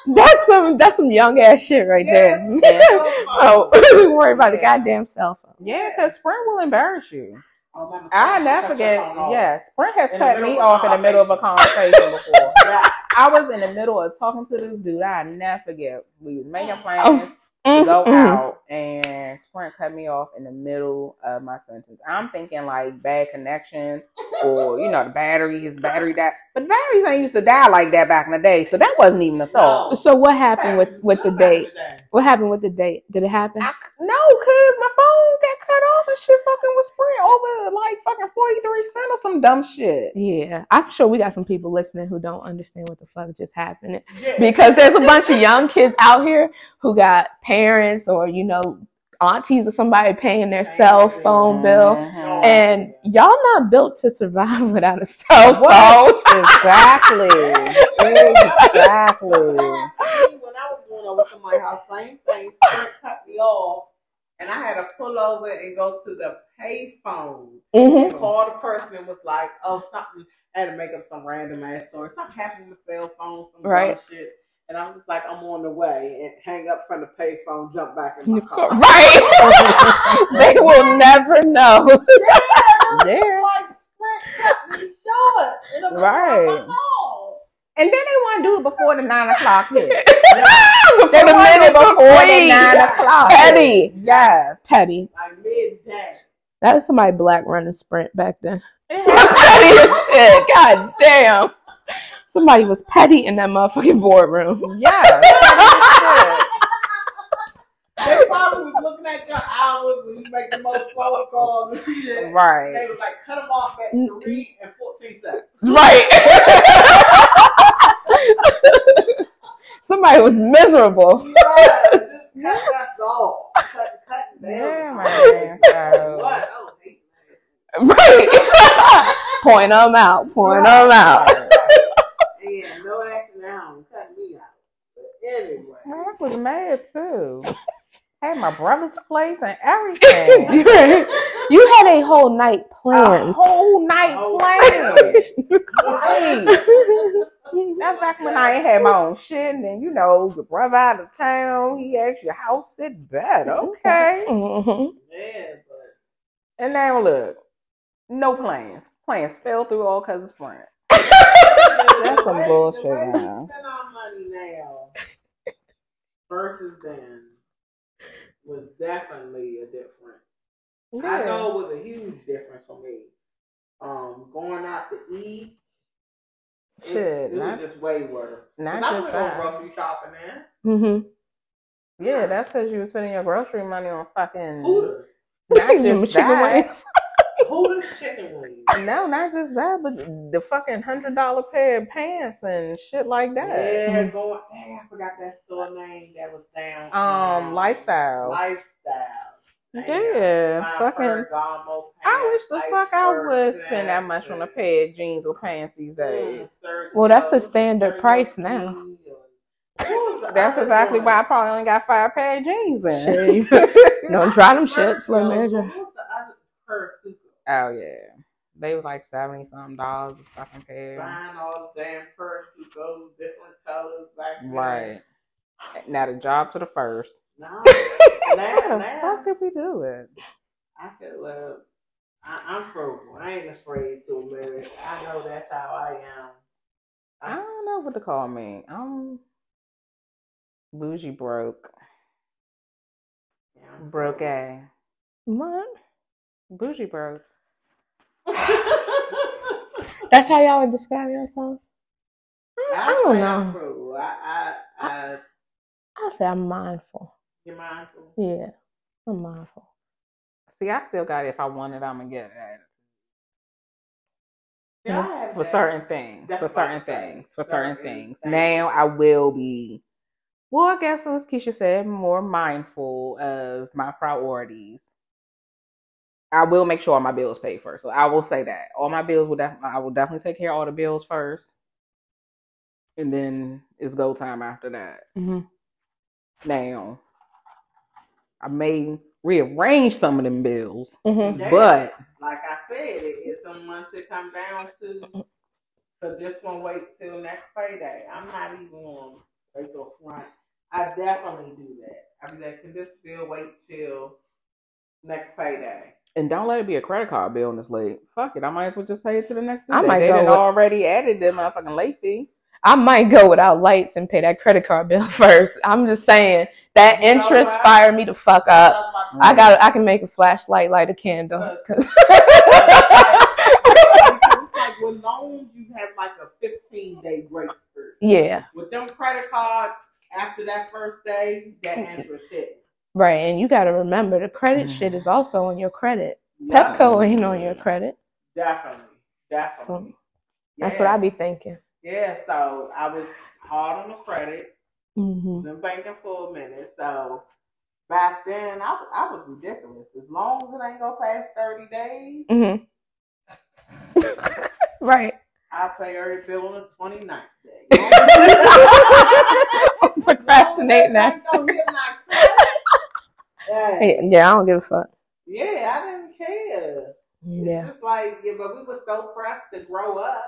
that's some that's some young ass shit right there. Yes, oh, worry about the goddamn cell phone. Yeah, because Sprint will embarrass you. Oh, I never forget. phone off. Yeah, Sprint has In cut me off in the middle of a conversation before. Yeah. I was in the middle of talking to this dude. I never forget. We was making Oh. plans to go Mhm. out, and Sprint cut me off in the middle of my sentence. I'm thinking like bad connection, or you know the battery, his battery died. But the batteries ain't used to die like that back in the day, so that wasn't even a thought. So what happened with with the Good back in date? What happened with the date? Did it happen? I, no, cause my phone got cut off and shit fucking with Sprint over like fucking forty three cent or some dumb shit. Yeah, I'm sure we got some people listening who don't understand what the fuck just happened. Yeah. Because there's a bunch of young kids out here who got parents or you know aunties or somebody paying their cell phone bill, Mhm. and y'all not built to survive without a cell phone. What? exactly. exactly. When I was going over to my house, same thing. Sprint cut me off, and I had to pull over and go to the payphone hmm and call the person and was like, "Oh, something." I had to make up some random ass story. Something happened with my cell phone, some Right. shit. And I'm just like, I'm on the way, and hang up from the payphone, jump back in my car. Right? they will never know. Yeah. Like Sprint cut me short. in a- Right. And then they want to do it before the nine o'clock hit. Before They the minute before before the nine o'clock. Petty. Yes. Petty. Like midday. That was somebody black running sprint back then. It has- petty. God damn. Somebody was petty in that motherfucking boardroom. Yeah. They probably was looking at your hours when you make the most phone calls and shit. Right. They was like, cut them off at three and fourteen seconds. Right. Somebody was miserable. Yeah, just cut us off. Cut, cut them Yeah, man. So, What? Oh, hate Right. Point them out. Point them out. Yeah, no action now. Cut me out. But anyway. I was mad too. Had my brother's place and everything. you had a whole night A whole night Oh, planned. Right. That's back when I ain't had my own shit, and then you know your brother out of town. He asked your house sit bed, okay? Yeah, but. And now look, no plans. Plans fell through all because of Sprint. That's some bullshit The way we now. spend our money now versus then was definitely a difference. I know it was a huge difference for me. Um, going out to eat. it- Shit, it, not- was just way worse. not 'Cause I just went that. grocery shopping there. Mhm. Yeah, that's because you were spending your grocery money on fucking Hooters, not just chicken that. wings. Chicken wings. No, not just that, but the fucking hundred dollar pair of pants and shit like that. Yeah, going. Dang, I forgot that store name that was down. Um, lifestyles. Lifestyle. Yeah, fucking. I wish the fuck I would spend that much on a pair of jeans or pants these days. Well, that's the standard price now. That's exactly why I probably only got five pair of jeans then. Don't try them shits. Let me measure. What was the other pair of oh yeah, they was like seventy something dollars a fucking pair. Buying all the damn pursuits, different colors back then. Right. Now the job to the first. No, How now, the now, fuck did we do it? I could live. I, I'm frugal. I ain't afraid to admit it. I know that's how I am. I I, don't know what to call me. I'm bougie broke. yeah, Broke. What? Bougie broke. That's how y'all would describe yourselves? I, I don't know. frugal. I, I, I, I'll say I'm mindful. you're mindful. Yeah, I'm mindful. See, I still got it. If I want it, I'm gonna get it. Yeah, have For that. certain things. That's for certain things. For certain Certain things. things. Now I will be. Well, I guess as Keisha said, more mindful of my priorities. I will make sure all my bills paid first. So I will say that all my bills will. Def- I will definitely take care of all the bills first, and then it's go time after that. Mm-hmm. Now, I may rearrange some of them bills, Mm-hmm. Yeah. but like I said, it's a month to come down to. So this one wait till next payday. I'm not even on wait till front. I definitely do that. I be like, can this bill wait till next payday? And don't let it be a credit card bill this late. Fuck it, I might as well just pay it to the next due I might They go with- already added the motherfucking late fee. I might go without lights and pay that credit card bill first. I'm just saying that You interest fired me to fuck up. That's I got. I can make a flashlight light a candle. 'Cause- it's like with loans, you have like a 15 day grace period. yeah, With them credit cards, after that first day, that interest hit. Right. And you got to remember the credit Mm. shit is also on your credit. Yeah, Pepco ain't on your credit, Definitely, definitely. that's Yeah. what I be thinking. Yeah, so I was hard on the credit, hmm was in banking for a minute. So back then, I, was- I was ridiculous. As long as it ain't go past 30 days, hmm right. I pay every bill on the 29th day. Procrastinating that. Don't hit my credit. Hey, Hey, Yeah, I don't give a fuck. yeah, I didn't care. Yeah, It's just like, yeah, but we were so pressed to grow up.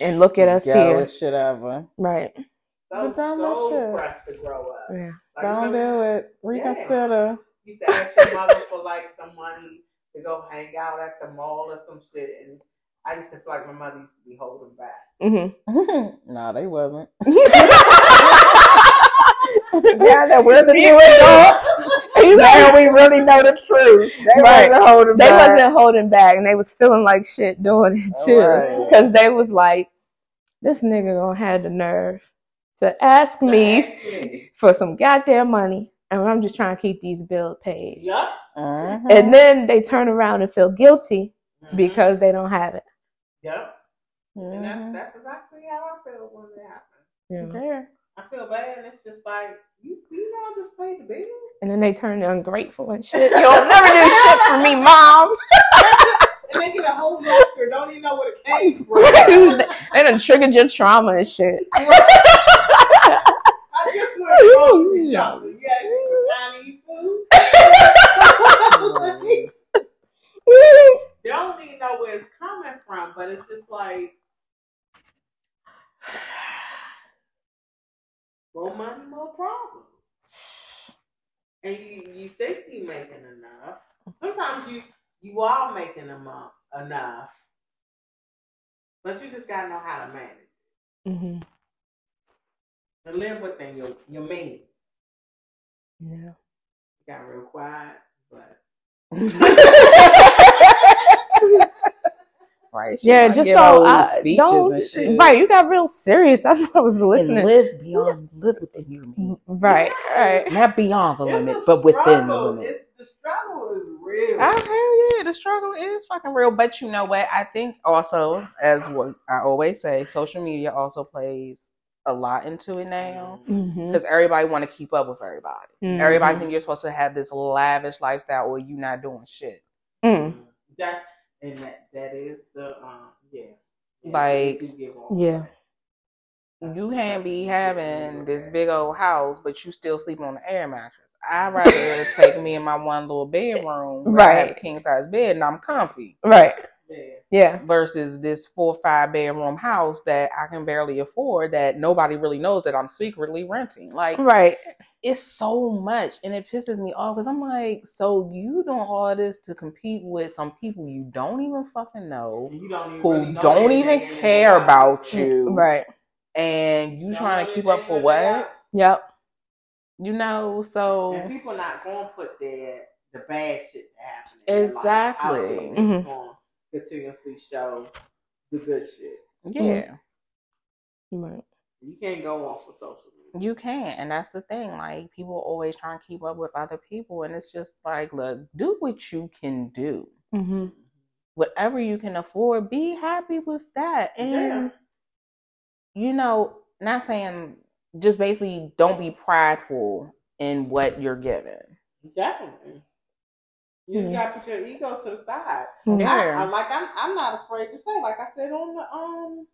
and look at us here. shit ever. Right. So, But don't so shit. pressed to grow up. Yeah. Like, Don't do it. Reconsider. you used to ask your mother for like some money to to go hang out at the mall or some shit, and I used to feel like my mother used to be holding back. Mm-hmm. no, they wasn't. yeah, that we're the new adults. now we really know the truth. They Right. wasn't holding They back. wasn't holding back, and they was feeling like shit doing it too, Right. because they was like, "This nigga gonna have the nerve to ask me for some goddamn money, and I'm just trying to keep these bills paid." Yup. Mhm. And then they turn around and feel guilty Mhm. because they don't have it. Yup. And that's Mhm. that's exactly how I feel when it happens. Yeah. Yeah. I feel bad, and it's just like you, you know, I just paid the bills. And then they turn ungrateful and shit. You'll never do shit for me, mom. And they get a whole lecture, don't even know where it came from. they done triggered your trauma and shit. I just went grocery shopping. You got some Chinese food? they don't even know where it's coming from, but it's just like more money, more problems. And you, you think you're making enough. Sometimes you you are making emo- enough, but you just gotta know how to manage mm-hmm and live within your your means. Yeah. You got real quiet, but right. she Yeah, just so don't, I, don't right. You got real serious. I thought I was And listening. live beyond, live within your means. Right, right. Not beyond the It's limit, a but within the limit. It's, the struggle is real. Oh hell yeah, the struggle is fucking real. But you know what? I think also, as what I always say, social media also plays a lot into it now Mm-hmm. because everybody want to keep up with everybody. Everybody think you're supposed to have this lavish lifestyle, or you not doing shit. Mm. That's and that that is the um yeah. Yeah, Like, they do give off Yeah. that. You can't be having this big old house, but you still sleeping on the air mattress. I'd rather take me in my one little bedroom, where I have a Right. king size bed, and I'm comfy. Right. Yeah. Yeah. versus this four or five bedroom house that I can barely afford that nobody really knows that I'm secretly renting. Like Right. it's so much and it pisses me off because I'm like, so you doing all this to compete with some people you don't even fucking know you don't even who really know don't even care house. about mm, you Right. and you Don't trying know to keep up for what? house. Yep. You know, And so people not gonna put their the bad shit that happened. in their life Exactly. Mm-hmm. out there. They just gonna continuously show the good shit. yeah. Right. You can't go off of social media. You can't, and that's the thing. Like people always trying to keep up with other people, and it's just like, look, do what you can do. Mm-hmm. whatever you can afford, be happy with that. And Yeah. you know, not saying just basically don't be prideful in what you're given. Definitely. You Yeah. gotta put your ego to the side. Mhm. I, Yeah. I'm like I'm I'm not afraid to say, like I said on the um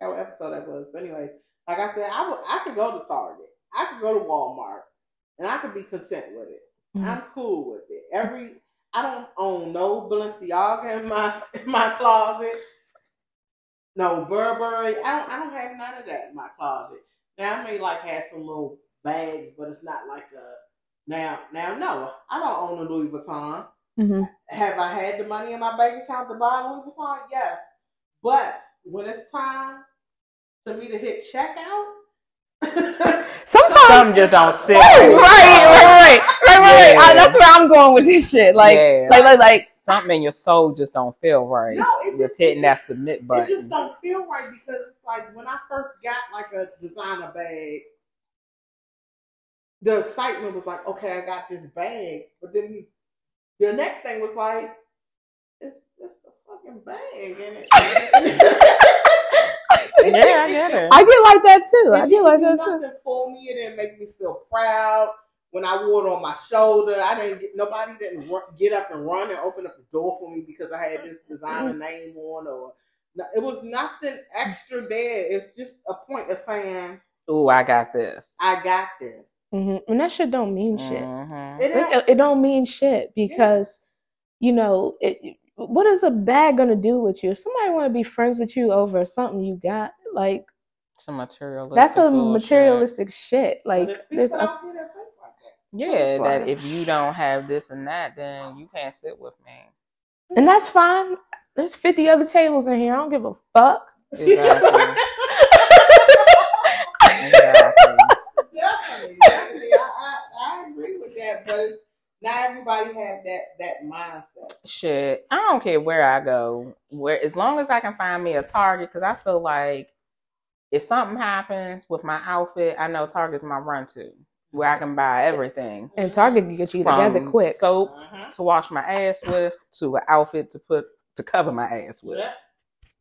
what episode that was. But anyways, like I said, I would I could go to Target, I could go to Walmart, and I could be content with it. Mhm. I'm cool with it. Every I don't own no Balenciaga in my in my closet. No Burberry. I don't I don't have none of that in my closet. Now I may like have some little bags, but it's not like a now now no. I don't own a Louis Vuitton. Mm-hmm. Have I had the money in my bank account to buy a Louis Vuitton? Yes. But when it's time for me to hit checkout, Sometimes. Some just don't sit. Right, right, right, right, right, right. Yeah. I- that's where I'm going with this shit. Like, Yeah. like, like, like. Something in your soul just don't feel right. no, it with just hitting it that just, submit button. It just don't feel right because it's like when I first got like a designer bag, the excitement was like, okay, I got this bag, but then the next thing was like, it's just a fucking bag, and it. yeah, I get it. I get like that too. I get like didn't that do too. nothing for me. It didn't make me feel proud. When I wore it on my shoulder, I didn't get nobody didn't ru- get up and run and open up the door for me because I had this designer mm-hmm. name on or it was nothing extra there. It's just a point of saying Ooh, I got this. I got this. Hmm And that shit don't mean shit. Mhm. It It, it don't mean shit because, you know, it. What is a bag gonna do with you? If somebody want to be friends with you over something you got, like Some materialistic. that's a bullshit. materialistic shit. Like there's there's a out here that think like that. Yeah, That's that fine. if you don't have this and that, then you can't sit with me. And that's fine. There's 50 other tables in here. I don't give a fuck. Exactly. exactly. definitely, definitely. I, I, I agree with that, but it's not everybody have that that mindset. Shit, I don't care where I go. Where as long as I can find me a Target, because I feel like if something happens with my outfit, I know Target's my run to, where I can buy everything And Target can get you from together quick. soap Uh-huh. to wash my ass with to an outfit to put to cover my ass with. Yeah.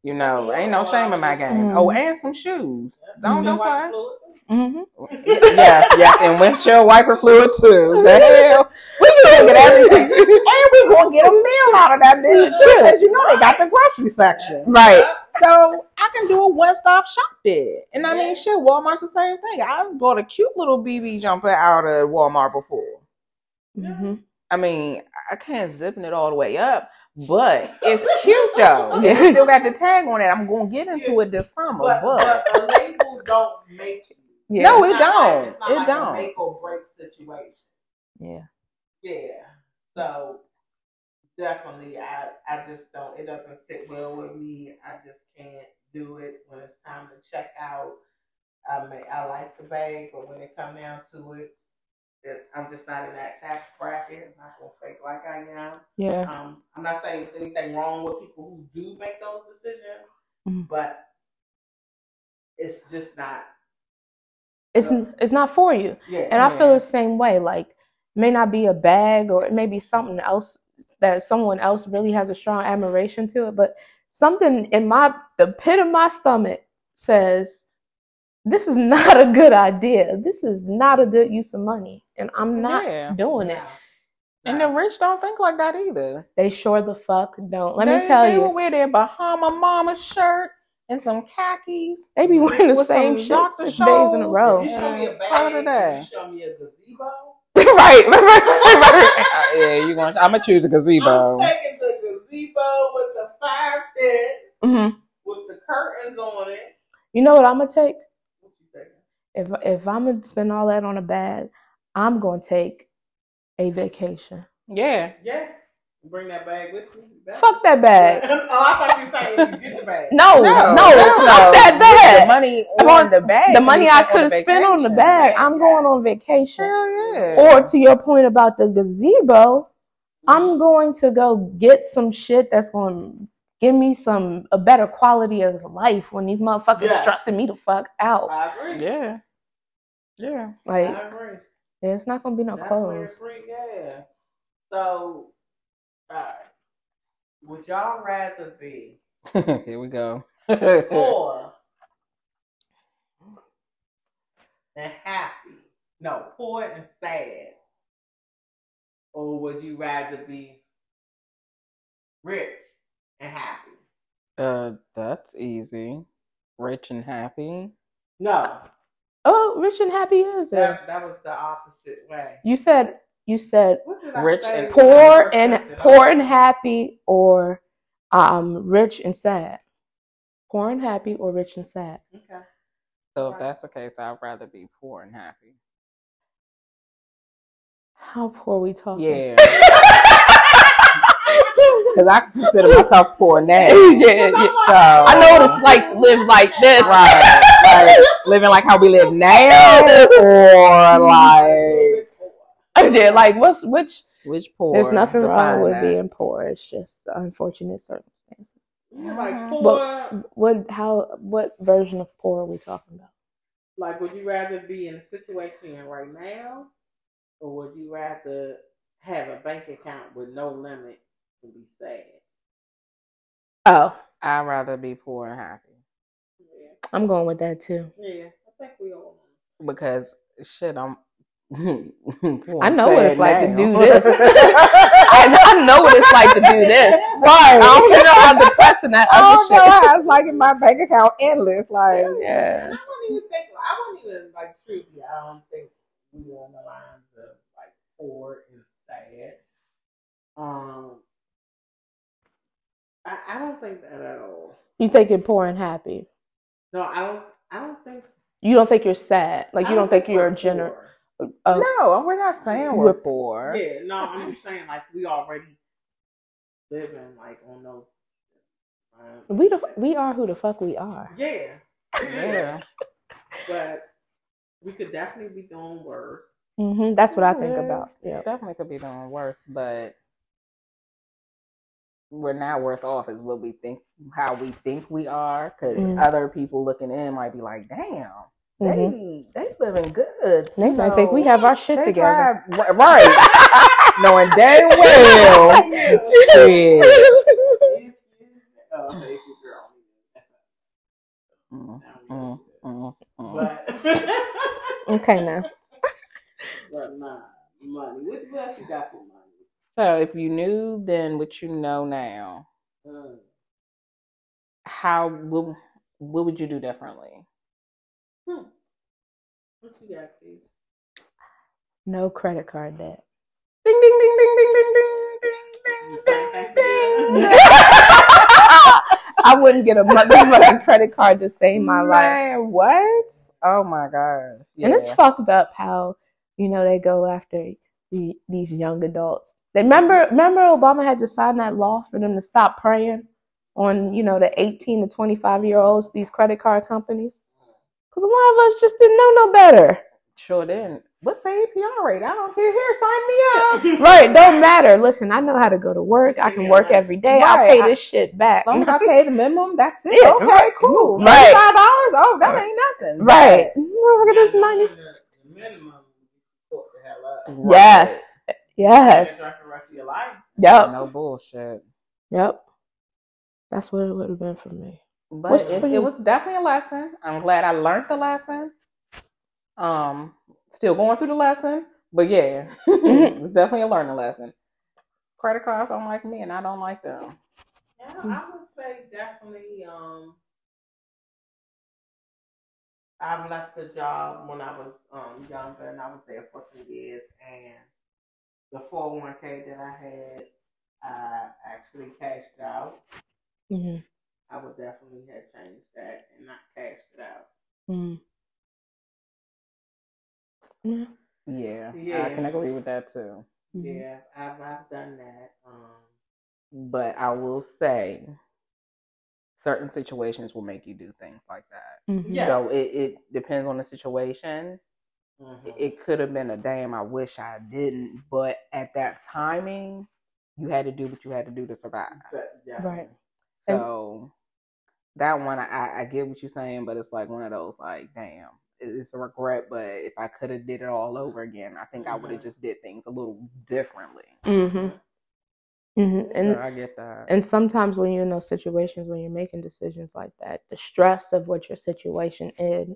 You know, ain't no shame in my game. Mhm. Oh, and some shoes. Don't don't White play. fluid. Hmm yes, yes, and windshield wiper fluid too. The hell, we gonna get everything, and we gonna get a meal out of that bitch too, because you know they got the grocery section, Right. so I can do a one stop shop there. And I mean, shit, Walmart's the same thing. I bought a cute little BB jumper out of Walmart before. hmm I mean, I can't zipping it all the way up, but it's cute though. It still got the tag on it. I'm gonna get into it this summer, But, but, but the labels don't make you. Yeah. No, it don't. Like, it's not It like don't. A make or break situation. Yeah. Yeah. So definitely, I I just don't. It doesn't sit well with me. I just can't do it when it's time to check out. I may I like the bag, but when it come down to it, it I'm just not in that tax bracket. I'm not gonna fake like I am. Yeah. Um, I'm not saying there's anything wrong with people who do make those decisions, Mhm. but it's just not. It's it's not for you. Yeah. And I feel the same way. Like, it may not be a bag or it may be something else that someone else really has a strong admiration to it, but something in my the pit of my stomach says this is not a good idea. This is not a good use of money, and I'm not Yeah. doing it. And the rich don't think like that either. They sure the fuck don't. Let they, me tell they you, wear their Bahama Mama shirt and some khakis. they be wearing the same some shit Dr. six days in a Scholl's. row. You show me a bag, of you show me a gazebo. right, right, right, right. yeah, you going? I'm gonna choose a gazebo. I'm taking the gazebo with the fire pit mm-hmm. with the curtains on it. You know what I'm gonna take? What you taking? If if I'm gonna spend all that on a bag, I'm gonna take a vacation. Yeah, Yeah. Bring that bag with you. you. Fuck that bag. oh, I thought you were saying you get the bag. No, no, no, fuck that bag. The bag. money on on, the bag. The money I could on have spent on the bag, I'm going on vacation. Hell yeah. Or to your point about the gazebo, I'm going to go get some shit that's going to give me some a better quality of life when these motherfuckers Yes. stressing me the fuck out. I agree. yeah, yeah. Like, I agree. yeah, it's not gonna be no Definitely clothes. agree, Yeah. So, alright. Would y'all rather be Here we go. poor and happy? No, poor and sad. Or would you rather be rich and happy? uh, that's easy. Rich and happy. No, Oh, rich and happy is it? that, that was the opposite way. You said you said What did I Rich and poor and poor and happy or um rich and sad. Poor and happy or rich and sad. Okay. So if that's the case, I'd rather be poor and happy. How poor we talking? Yeah. Because I consider myself poor now. yeah, yeah. So I know what it's like to live like this. right, like living like how we live now, or like Yeah, like what's which which poor? there's nothing wrong with that. being poor. It's just unfortunate circumstances. You're like Mhm. poor. But what how what version of poor are we talking about? Like, would you rather be in the situation you're in right now, or would you rather have a bank account with no limit and be sad? Oh, I'd rather be poor and happy Yeah, I'm going with that too. yeah. I think we all. because shit, I'm. Poor I know what sad it's like to do this. I, I know what it's like to do this. Right. I don't know how depressing that I other don't know how it's like in my bank account endless. Like, shit. Yeah. I wouldn't even think. I wouldn't even like truly. I don't think we on the lines of like poor and sad. Um, I, I don't think that at all. You think you're poor and happy. No, I don't. I don't think. You don't think you're sad. Like I you don't think you're we're a gener. poor. Uh, no, we're not saying we're We're- poor. Yeah, no, I'm just saying like we already living like on those. We the, we are who the fuck we are. Yeah, Yeah. but we could definitely be doing worse. hmm That's what I think Yeah. about. Yeah. Definitely could be doing worse, but we're not worse off as what we think, how we think we are, because Mm. other people looking in might be like, "Damn, hmm they they living good." They you might think we have our shit together. tried- right, knowing damn well, shit. If you, oh, say if you girl, that's Mm, not- mm, mm, mm. Okay, now. but nah, money. What, what else you got for money? So, if you knew then what you know now, Mm. how what, what would you do differently? Hmm. What you got, Kesh? No credit card debt. Ding ding ding ding ding ding ding ding ding ding ding. I wouldn't get a motherfucking credit card to save my life. Man, what? Oh my gosh! And it's fucked up how you know they go after the, these young adults. They remember remember Obama had to sign that law for them to stop preying on you know the 18 to 25 year olds these credit card companies because a lot of us just didn't know no better. Sure didn't. What's the APR rate? I don't care. Here, sign me up. Right, don't matter. Listen, I know how to go to work. I can work every day. I'll Right, pay I- this shit back. As long as I pay the minimum, that's it. Yeah, okay, right. cool. Right. Thirty-five dollars. Oh, that ain't nothing. right. Look at this ninety. Minimum you put the hell up. Right. Yes. Yes. That's the rest of your life. Yep. No bullshit. Yep. That's what it would have been for me. But it, it was definitely a lesson. I'm glad I learned the lesson. Um, still going through the lesson, but yeah, Mhm. it's definitely a learning lesson. Credit cards don't like me, and I don't like them. Yeah, I would say definitely. Um, I left the job when I was um younger, and I was there for some years. And the four hundred one k that I had, I actually cashed out. hmm I would definitely have changed that and not cashed it out. mm Yeah. Yeah, I can agree with that too. Mhm. Yeah, I've I've done that. Um, But I will say, certain situations will make you do things like that. Mhm. Yeah. So it, it depends on the situation. mhm. It- It could have been a damn, I wish I didn't, but at that timing, you had to do what you had to do to survive. But, yeah. Right. So that one, I, I get what you're saying, but it's like one of those, like, damn, it's a regret. But if I could have did it all over again, I think I would have just did things a little differently. Mm-hmm. Mm-hmm. And so I get that. and sometimes when you're in those situations when you're making decisions like that, the stress of what your situation in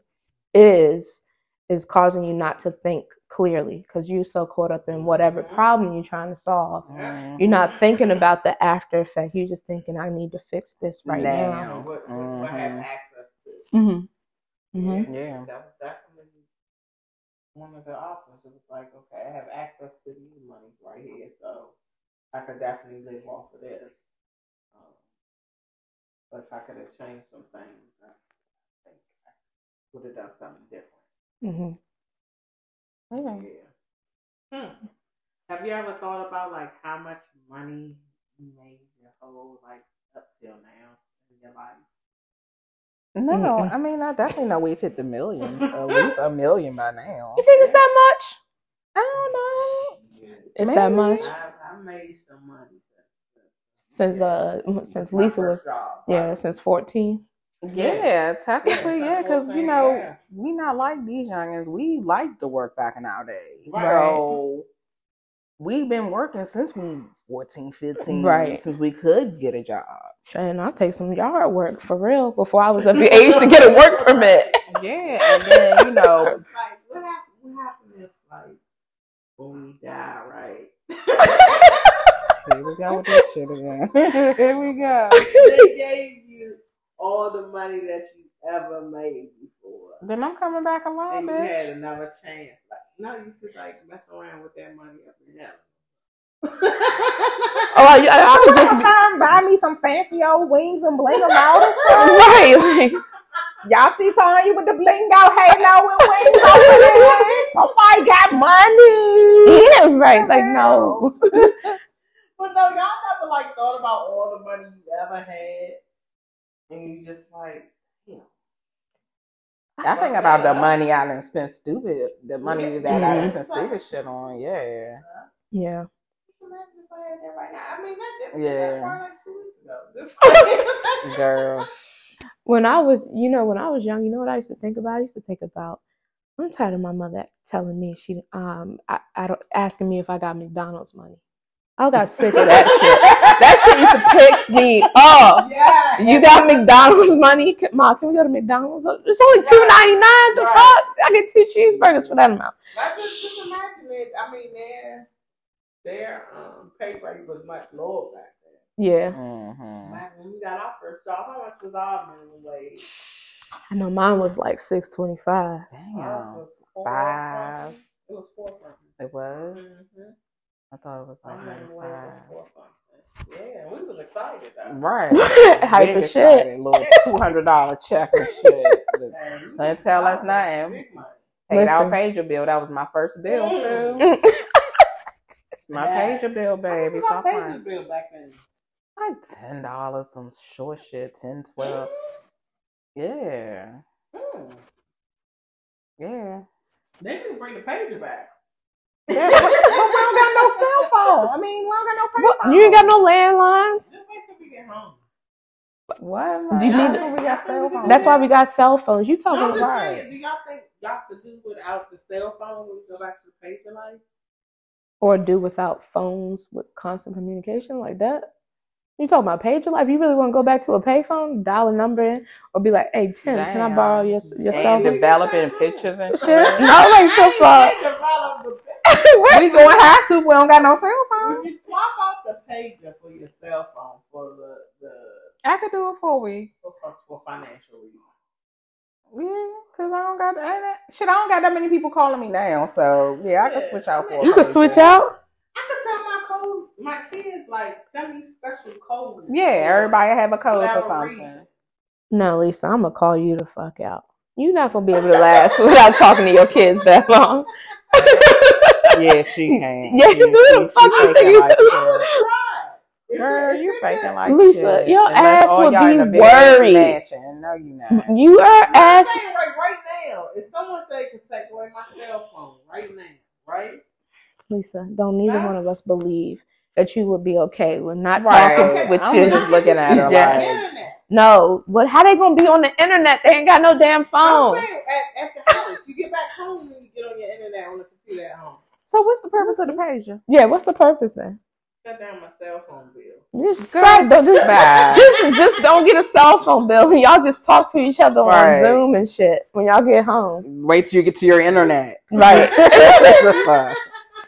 is is causing you not to think clearly because you're so caught up in whatever Mhm. problem you're trying to solve. Mhm. You're not thinking about the after effect. You're just thinking, I need to fix this right Now. now. So what, what do I have access to? Mm-hmm. Mm-hmm. Yeah. That was definitely one of the options. It was like, okay, I have access to these monies right here, so I could definitely live off of this. Um, but if I could have changed some things, I think I would have done something different. Mm-hmm. Yeah. Yeah. Hmm. Have you ever thought about like how much money you made your whole like up till now in your life? No, Mm-mm. I mean, I definitely know we've hit the millions, at least a million by now. You think it's that much? I don't know. It's that much I, I made some money since since uh since my Lisa was job. yeah since fourteen. Yeah, technically, Yeah, yeah, because what you know yeah. we not like these youngins. We like to work back in our days, Right. so we've been working since we 14, 15, Right. since we could get a job. And I'll take some yard work for real before I was of the age to get a work permit. Yeah, and then you know, like what happened? What happened if like when we die, right? here we go with this shit again. here we go. they gave you all the money that you ever made before, Then I'm coming back alive, and you had another chance. Like no, you could like mess around with that money up in heaven. Oh, I, I, I would just be Come buy me some fancy old wings and bling them out or something. right. Like, Y'all see Tanya with the bling out halo and wings over there? Somebody got money. yeah, right. Like no. But no, y'all never like thought about all the money you ever had, and you just like, damn. I think about the money I didn't spend stupid, the money that I done Mhm. spent stupid shit on. Yeah. yeah. Imagine if I had that right now. I mean, that Yeah. that probably like two weeks ago. This Girl. When I was, you know, when I was young, you know what I used to think about? I used to think about. I'm tired of my mother telling me she um I, I don't asking me if I got McDonald's money. I got sick of that shit. That shit used to piss me off. yeah. You got McDonald's money, Can- Ma? Can we go to McDonald's? It's only two ninety nine. The Right. fuck? I get two cheeseburgers for that amount. I just, just imagine it. I mean, their their um, pay rate was much lower back then. Yeah, hmm when we got our first job, how much was our minimum wage? I know mine was like six twenty five. Ours Damn. Five. It was four. It was? Mm-hmm. I thought it was Our like minimum 95. Yeah, we was excited though. Right. Hype Big as excited. shit. Little $200 check and shit. Man, we Can't was tell us nothing. Big money. Paid out Listen. pager bill. That was my first bill, Mm. too. My Yeah. pager bill, baby. How much Stop was our pager bill back then? Like $10, some short shit, 10 12 Yeah. Mm. Yeah. They didn't bring the pager back. Yeah, but, but we don't got no cell phone. I mean, we don't got no What? payphone. You ain't got no landlines. Just wait till we get home. What? Do you That's need- when we got cell phones. That's why we got cell phones. You No, talking I'm just about? right. saying, do y'all think y'all could do without the cell phone when we go back to the pager life? or do without phones with constant communication like that? You talking about pager life? You really want to go back to a payphone, dial a number in, or be like, "Hey Tim, can I borrow your your cell developing pictures and Shit, shit. no, like the I fuck. ain't developed the We gonna have to if we don't got no cell phone. Would you swap out the pager for your cell phone for the the I could do it for a week. for, for financial reasons? Yeah, cause I don't got I, ain't- shit. I don't got that many people calling me now, so yeah, I can Yeah, switch out I for. a You can switch out. I could tell my code, my kids like send me special codes. Yeah, everybody have a code whatever for something. reason. No, Lisa, I'm gonna call you the fuck out. You're not gonna be able to last without talking to your kids that long. Yeah, she can. Yeah, She- you do the she- fuck she you faking think you like do. shit. If Girl, you it faking like Lisa, shit. your Unless ass would be a big worried. mansion. No, you not. You are I'm ass. saying right, right now, if someone say could take away my cell phone right now, right? Lisa, don't neither Huh? one of us believe that you would be okay with not Right. talking with I'm you. just looking at her Yeah. like, Internet. No, but how they gonna be on the internet? They ain't got no damn I'm phone. saying at, at the house, you get back home and you get on your internet on the computer at home. So what's the purpose of the pager? Yeah, what's the purpose then? Cut down my cell phone bill. Just Girl, scrap, don't just, just just don't get a cell phone bill. Y'all just talk to each other Right. on Zoom and shit when y'all get home. Wait till you get to your internet. Right. The fuck?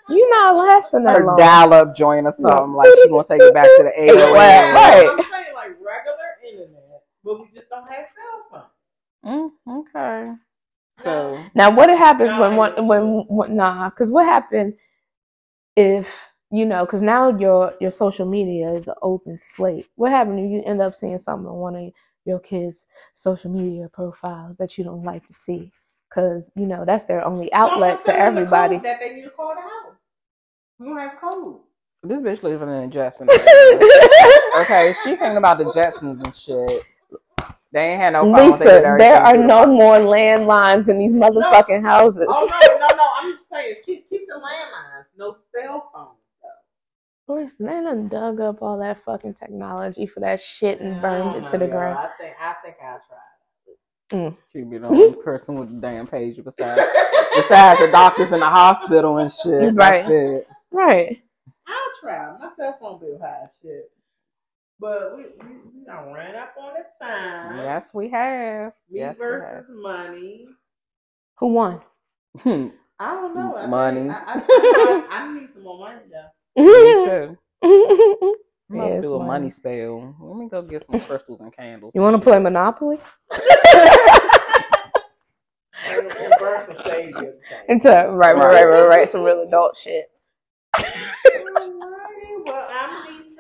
You not lasting that Her long. dial up joint or something like she gonna take it back to the AOL. Right. I'm saying like regular internet, but we just don't have cell phone. Mm, okay. So Now, what happens No, when I one ain't when, when nah? Because what happened if you know? Because now your your social media is an open slate. What happened if you end up seeing something on one of your kids' social media profiles that you don't like to see? Because you know that's their only outlet to Someone the everybody. code That they need to call the house. We don't have code. this bitch living in Jetsons. okay, she thinking about the Jetsons and shit. They ain't had no phone. Lisa, did there are no phone. more landlines in these motherfucking houses. Oh no, no, no! I'm just saying, keep keep the landlines, no cell phones. though. Listen, they done dug up all that fucking technology for that shit and burned it to the y'all. ground. I think I think I'll try. Mm. She be the only person with the damn page besides besides the doctors in the hospital and shit. That's Right. it. Right. I'll try. My cell phone bill high as shit. But we we, we done ran up on the time. Yes, we have. Me yes, versus money. Who won? we have. I don't know. I Money. think- I, I, I, I need some more money though. Me too. I'm Yeah, do a money. money spell. Let me go get some crystals and candles. You want to play Monopoly? And, and burn some sage at Into right, right, right, right, right. Some real adult shit.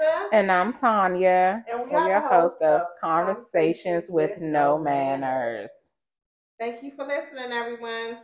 Alrighty, well, I'm Lisa. And I'm Tanya, And we are your host of Conversations with No Manners. Thank you for listening, everyone.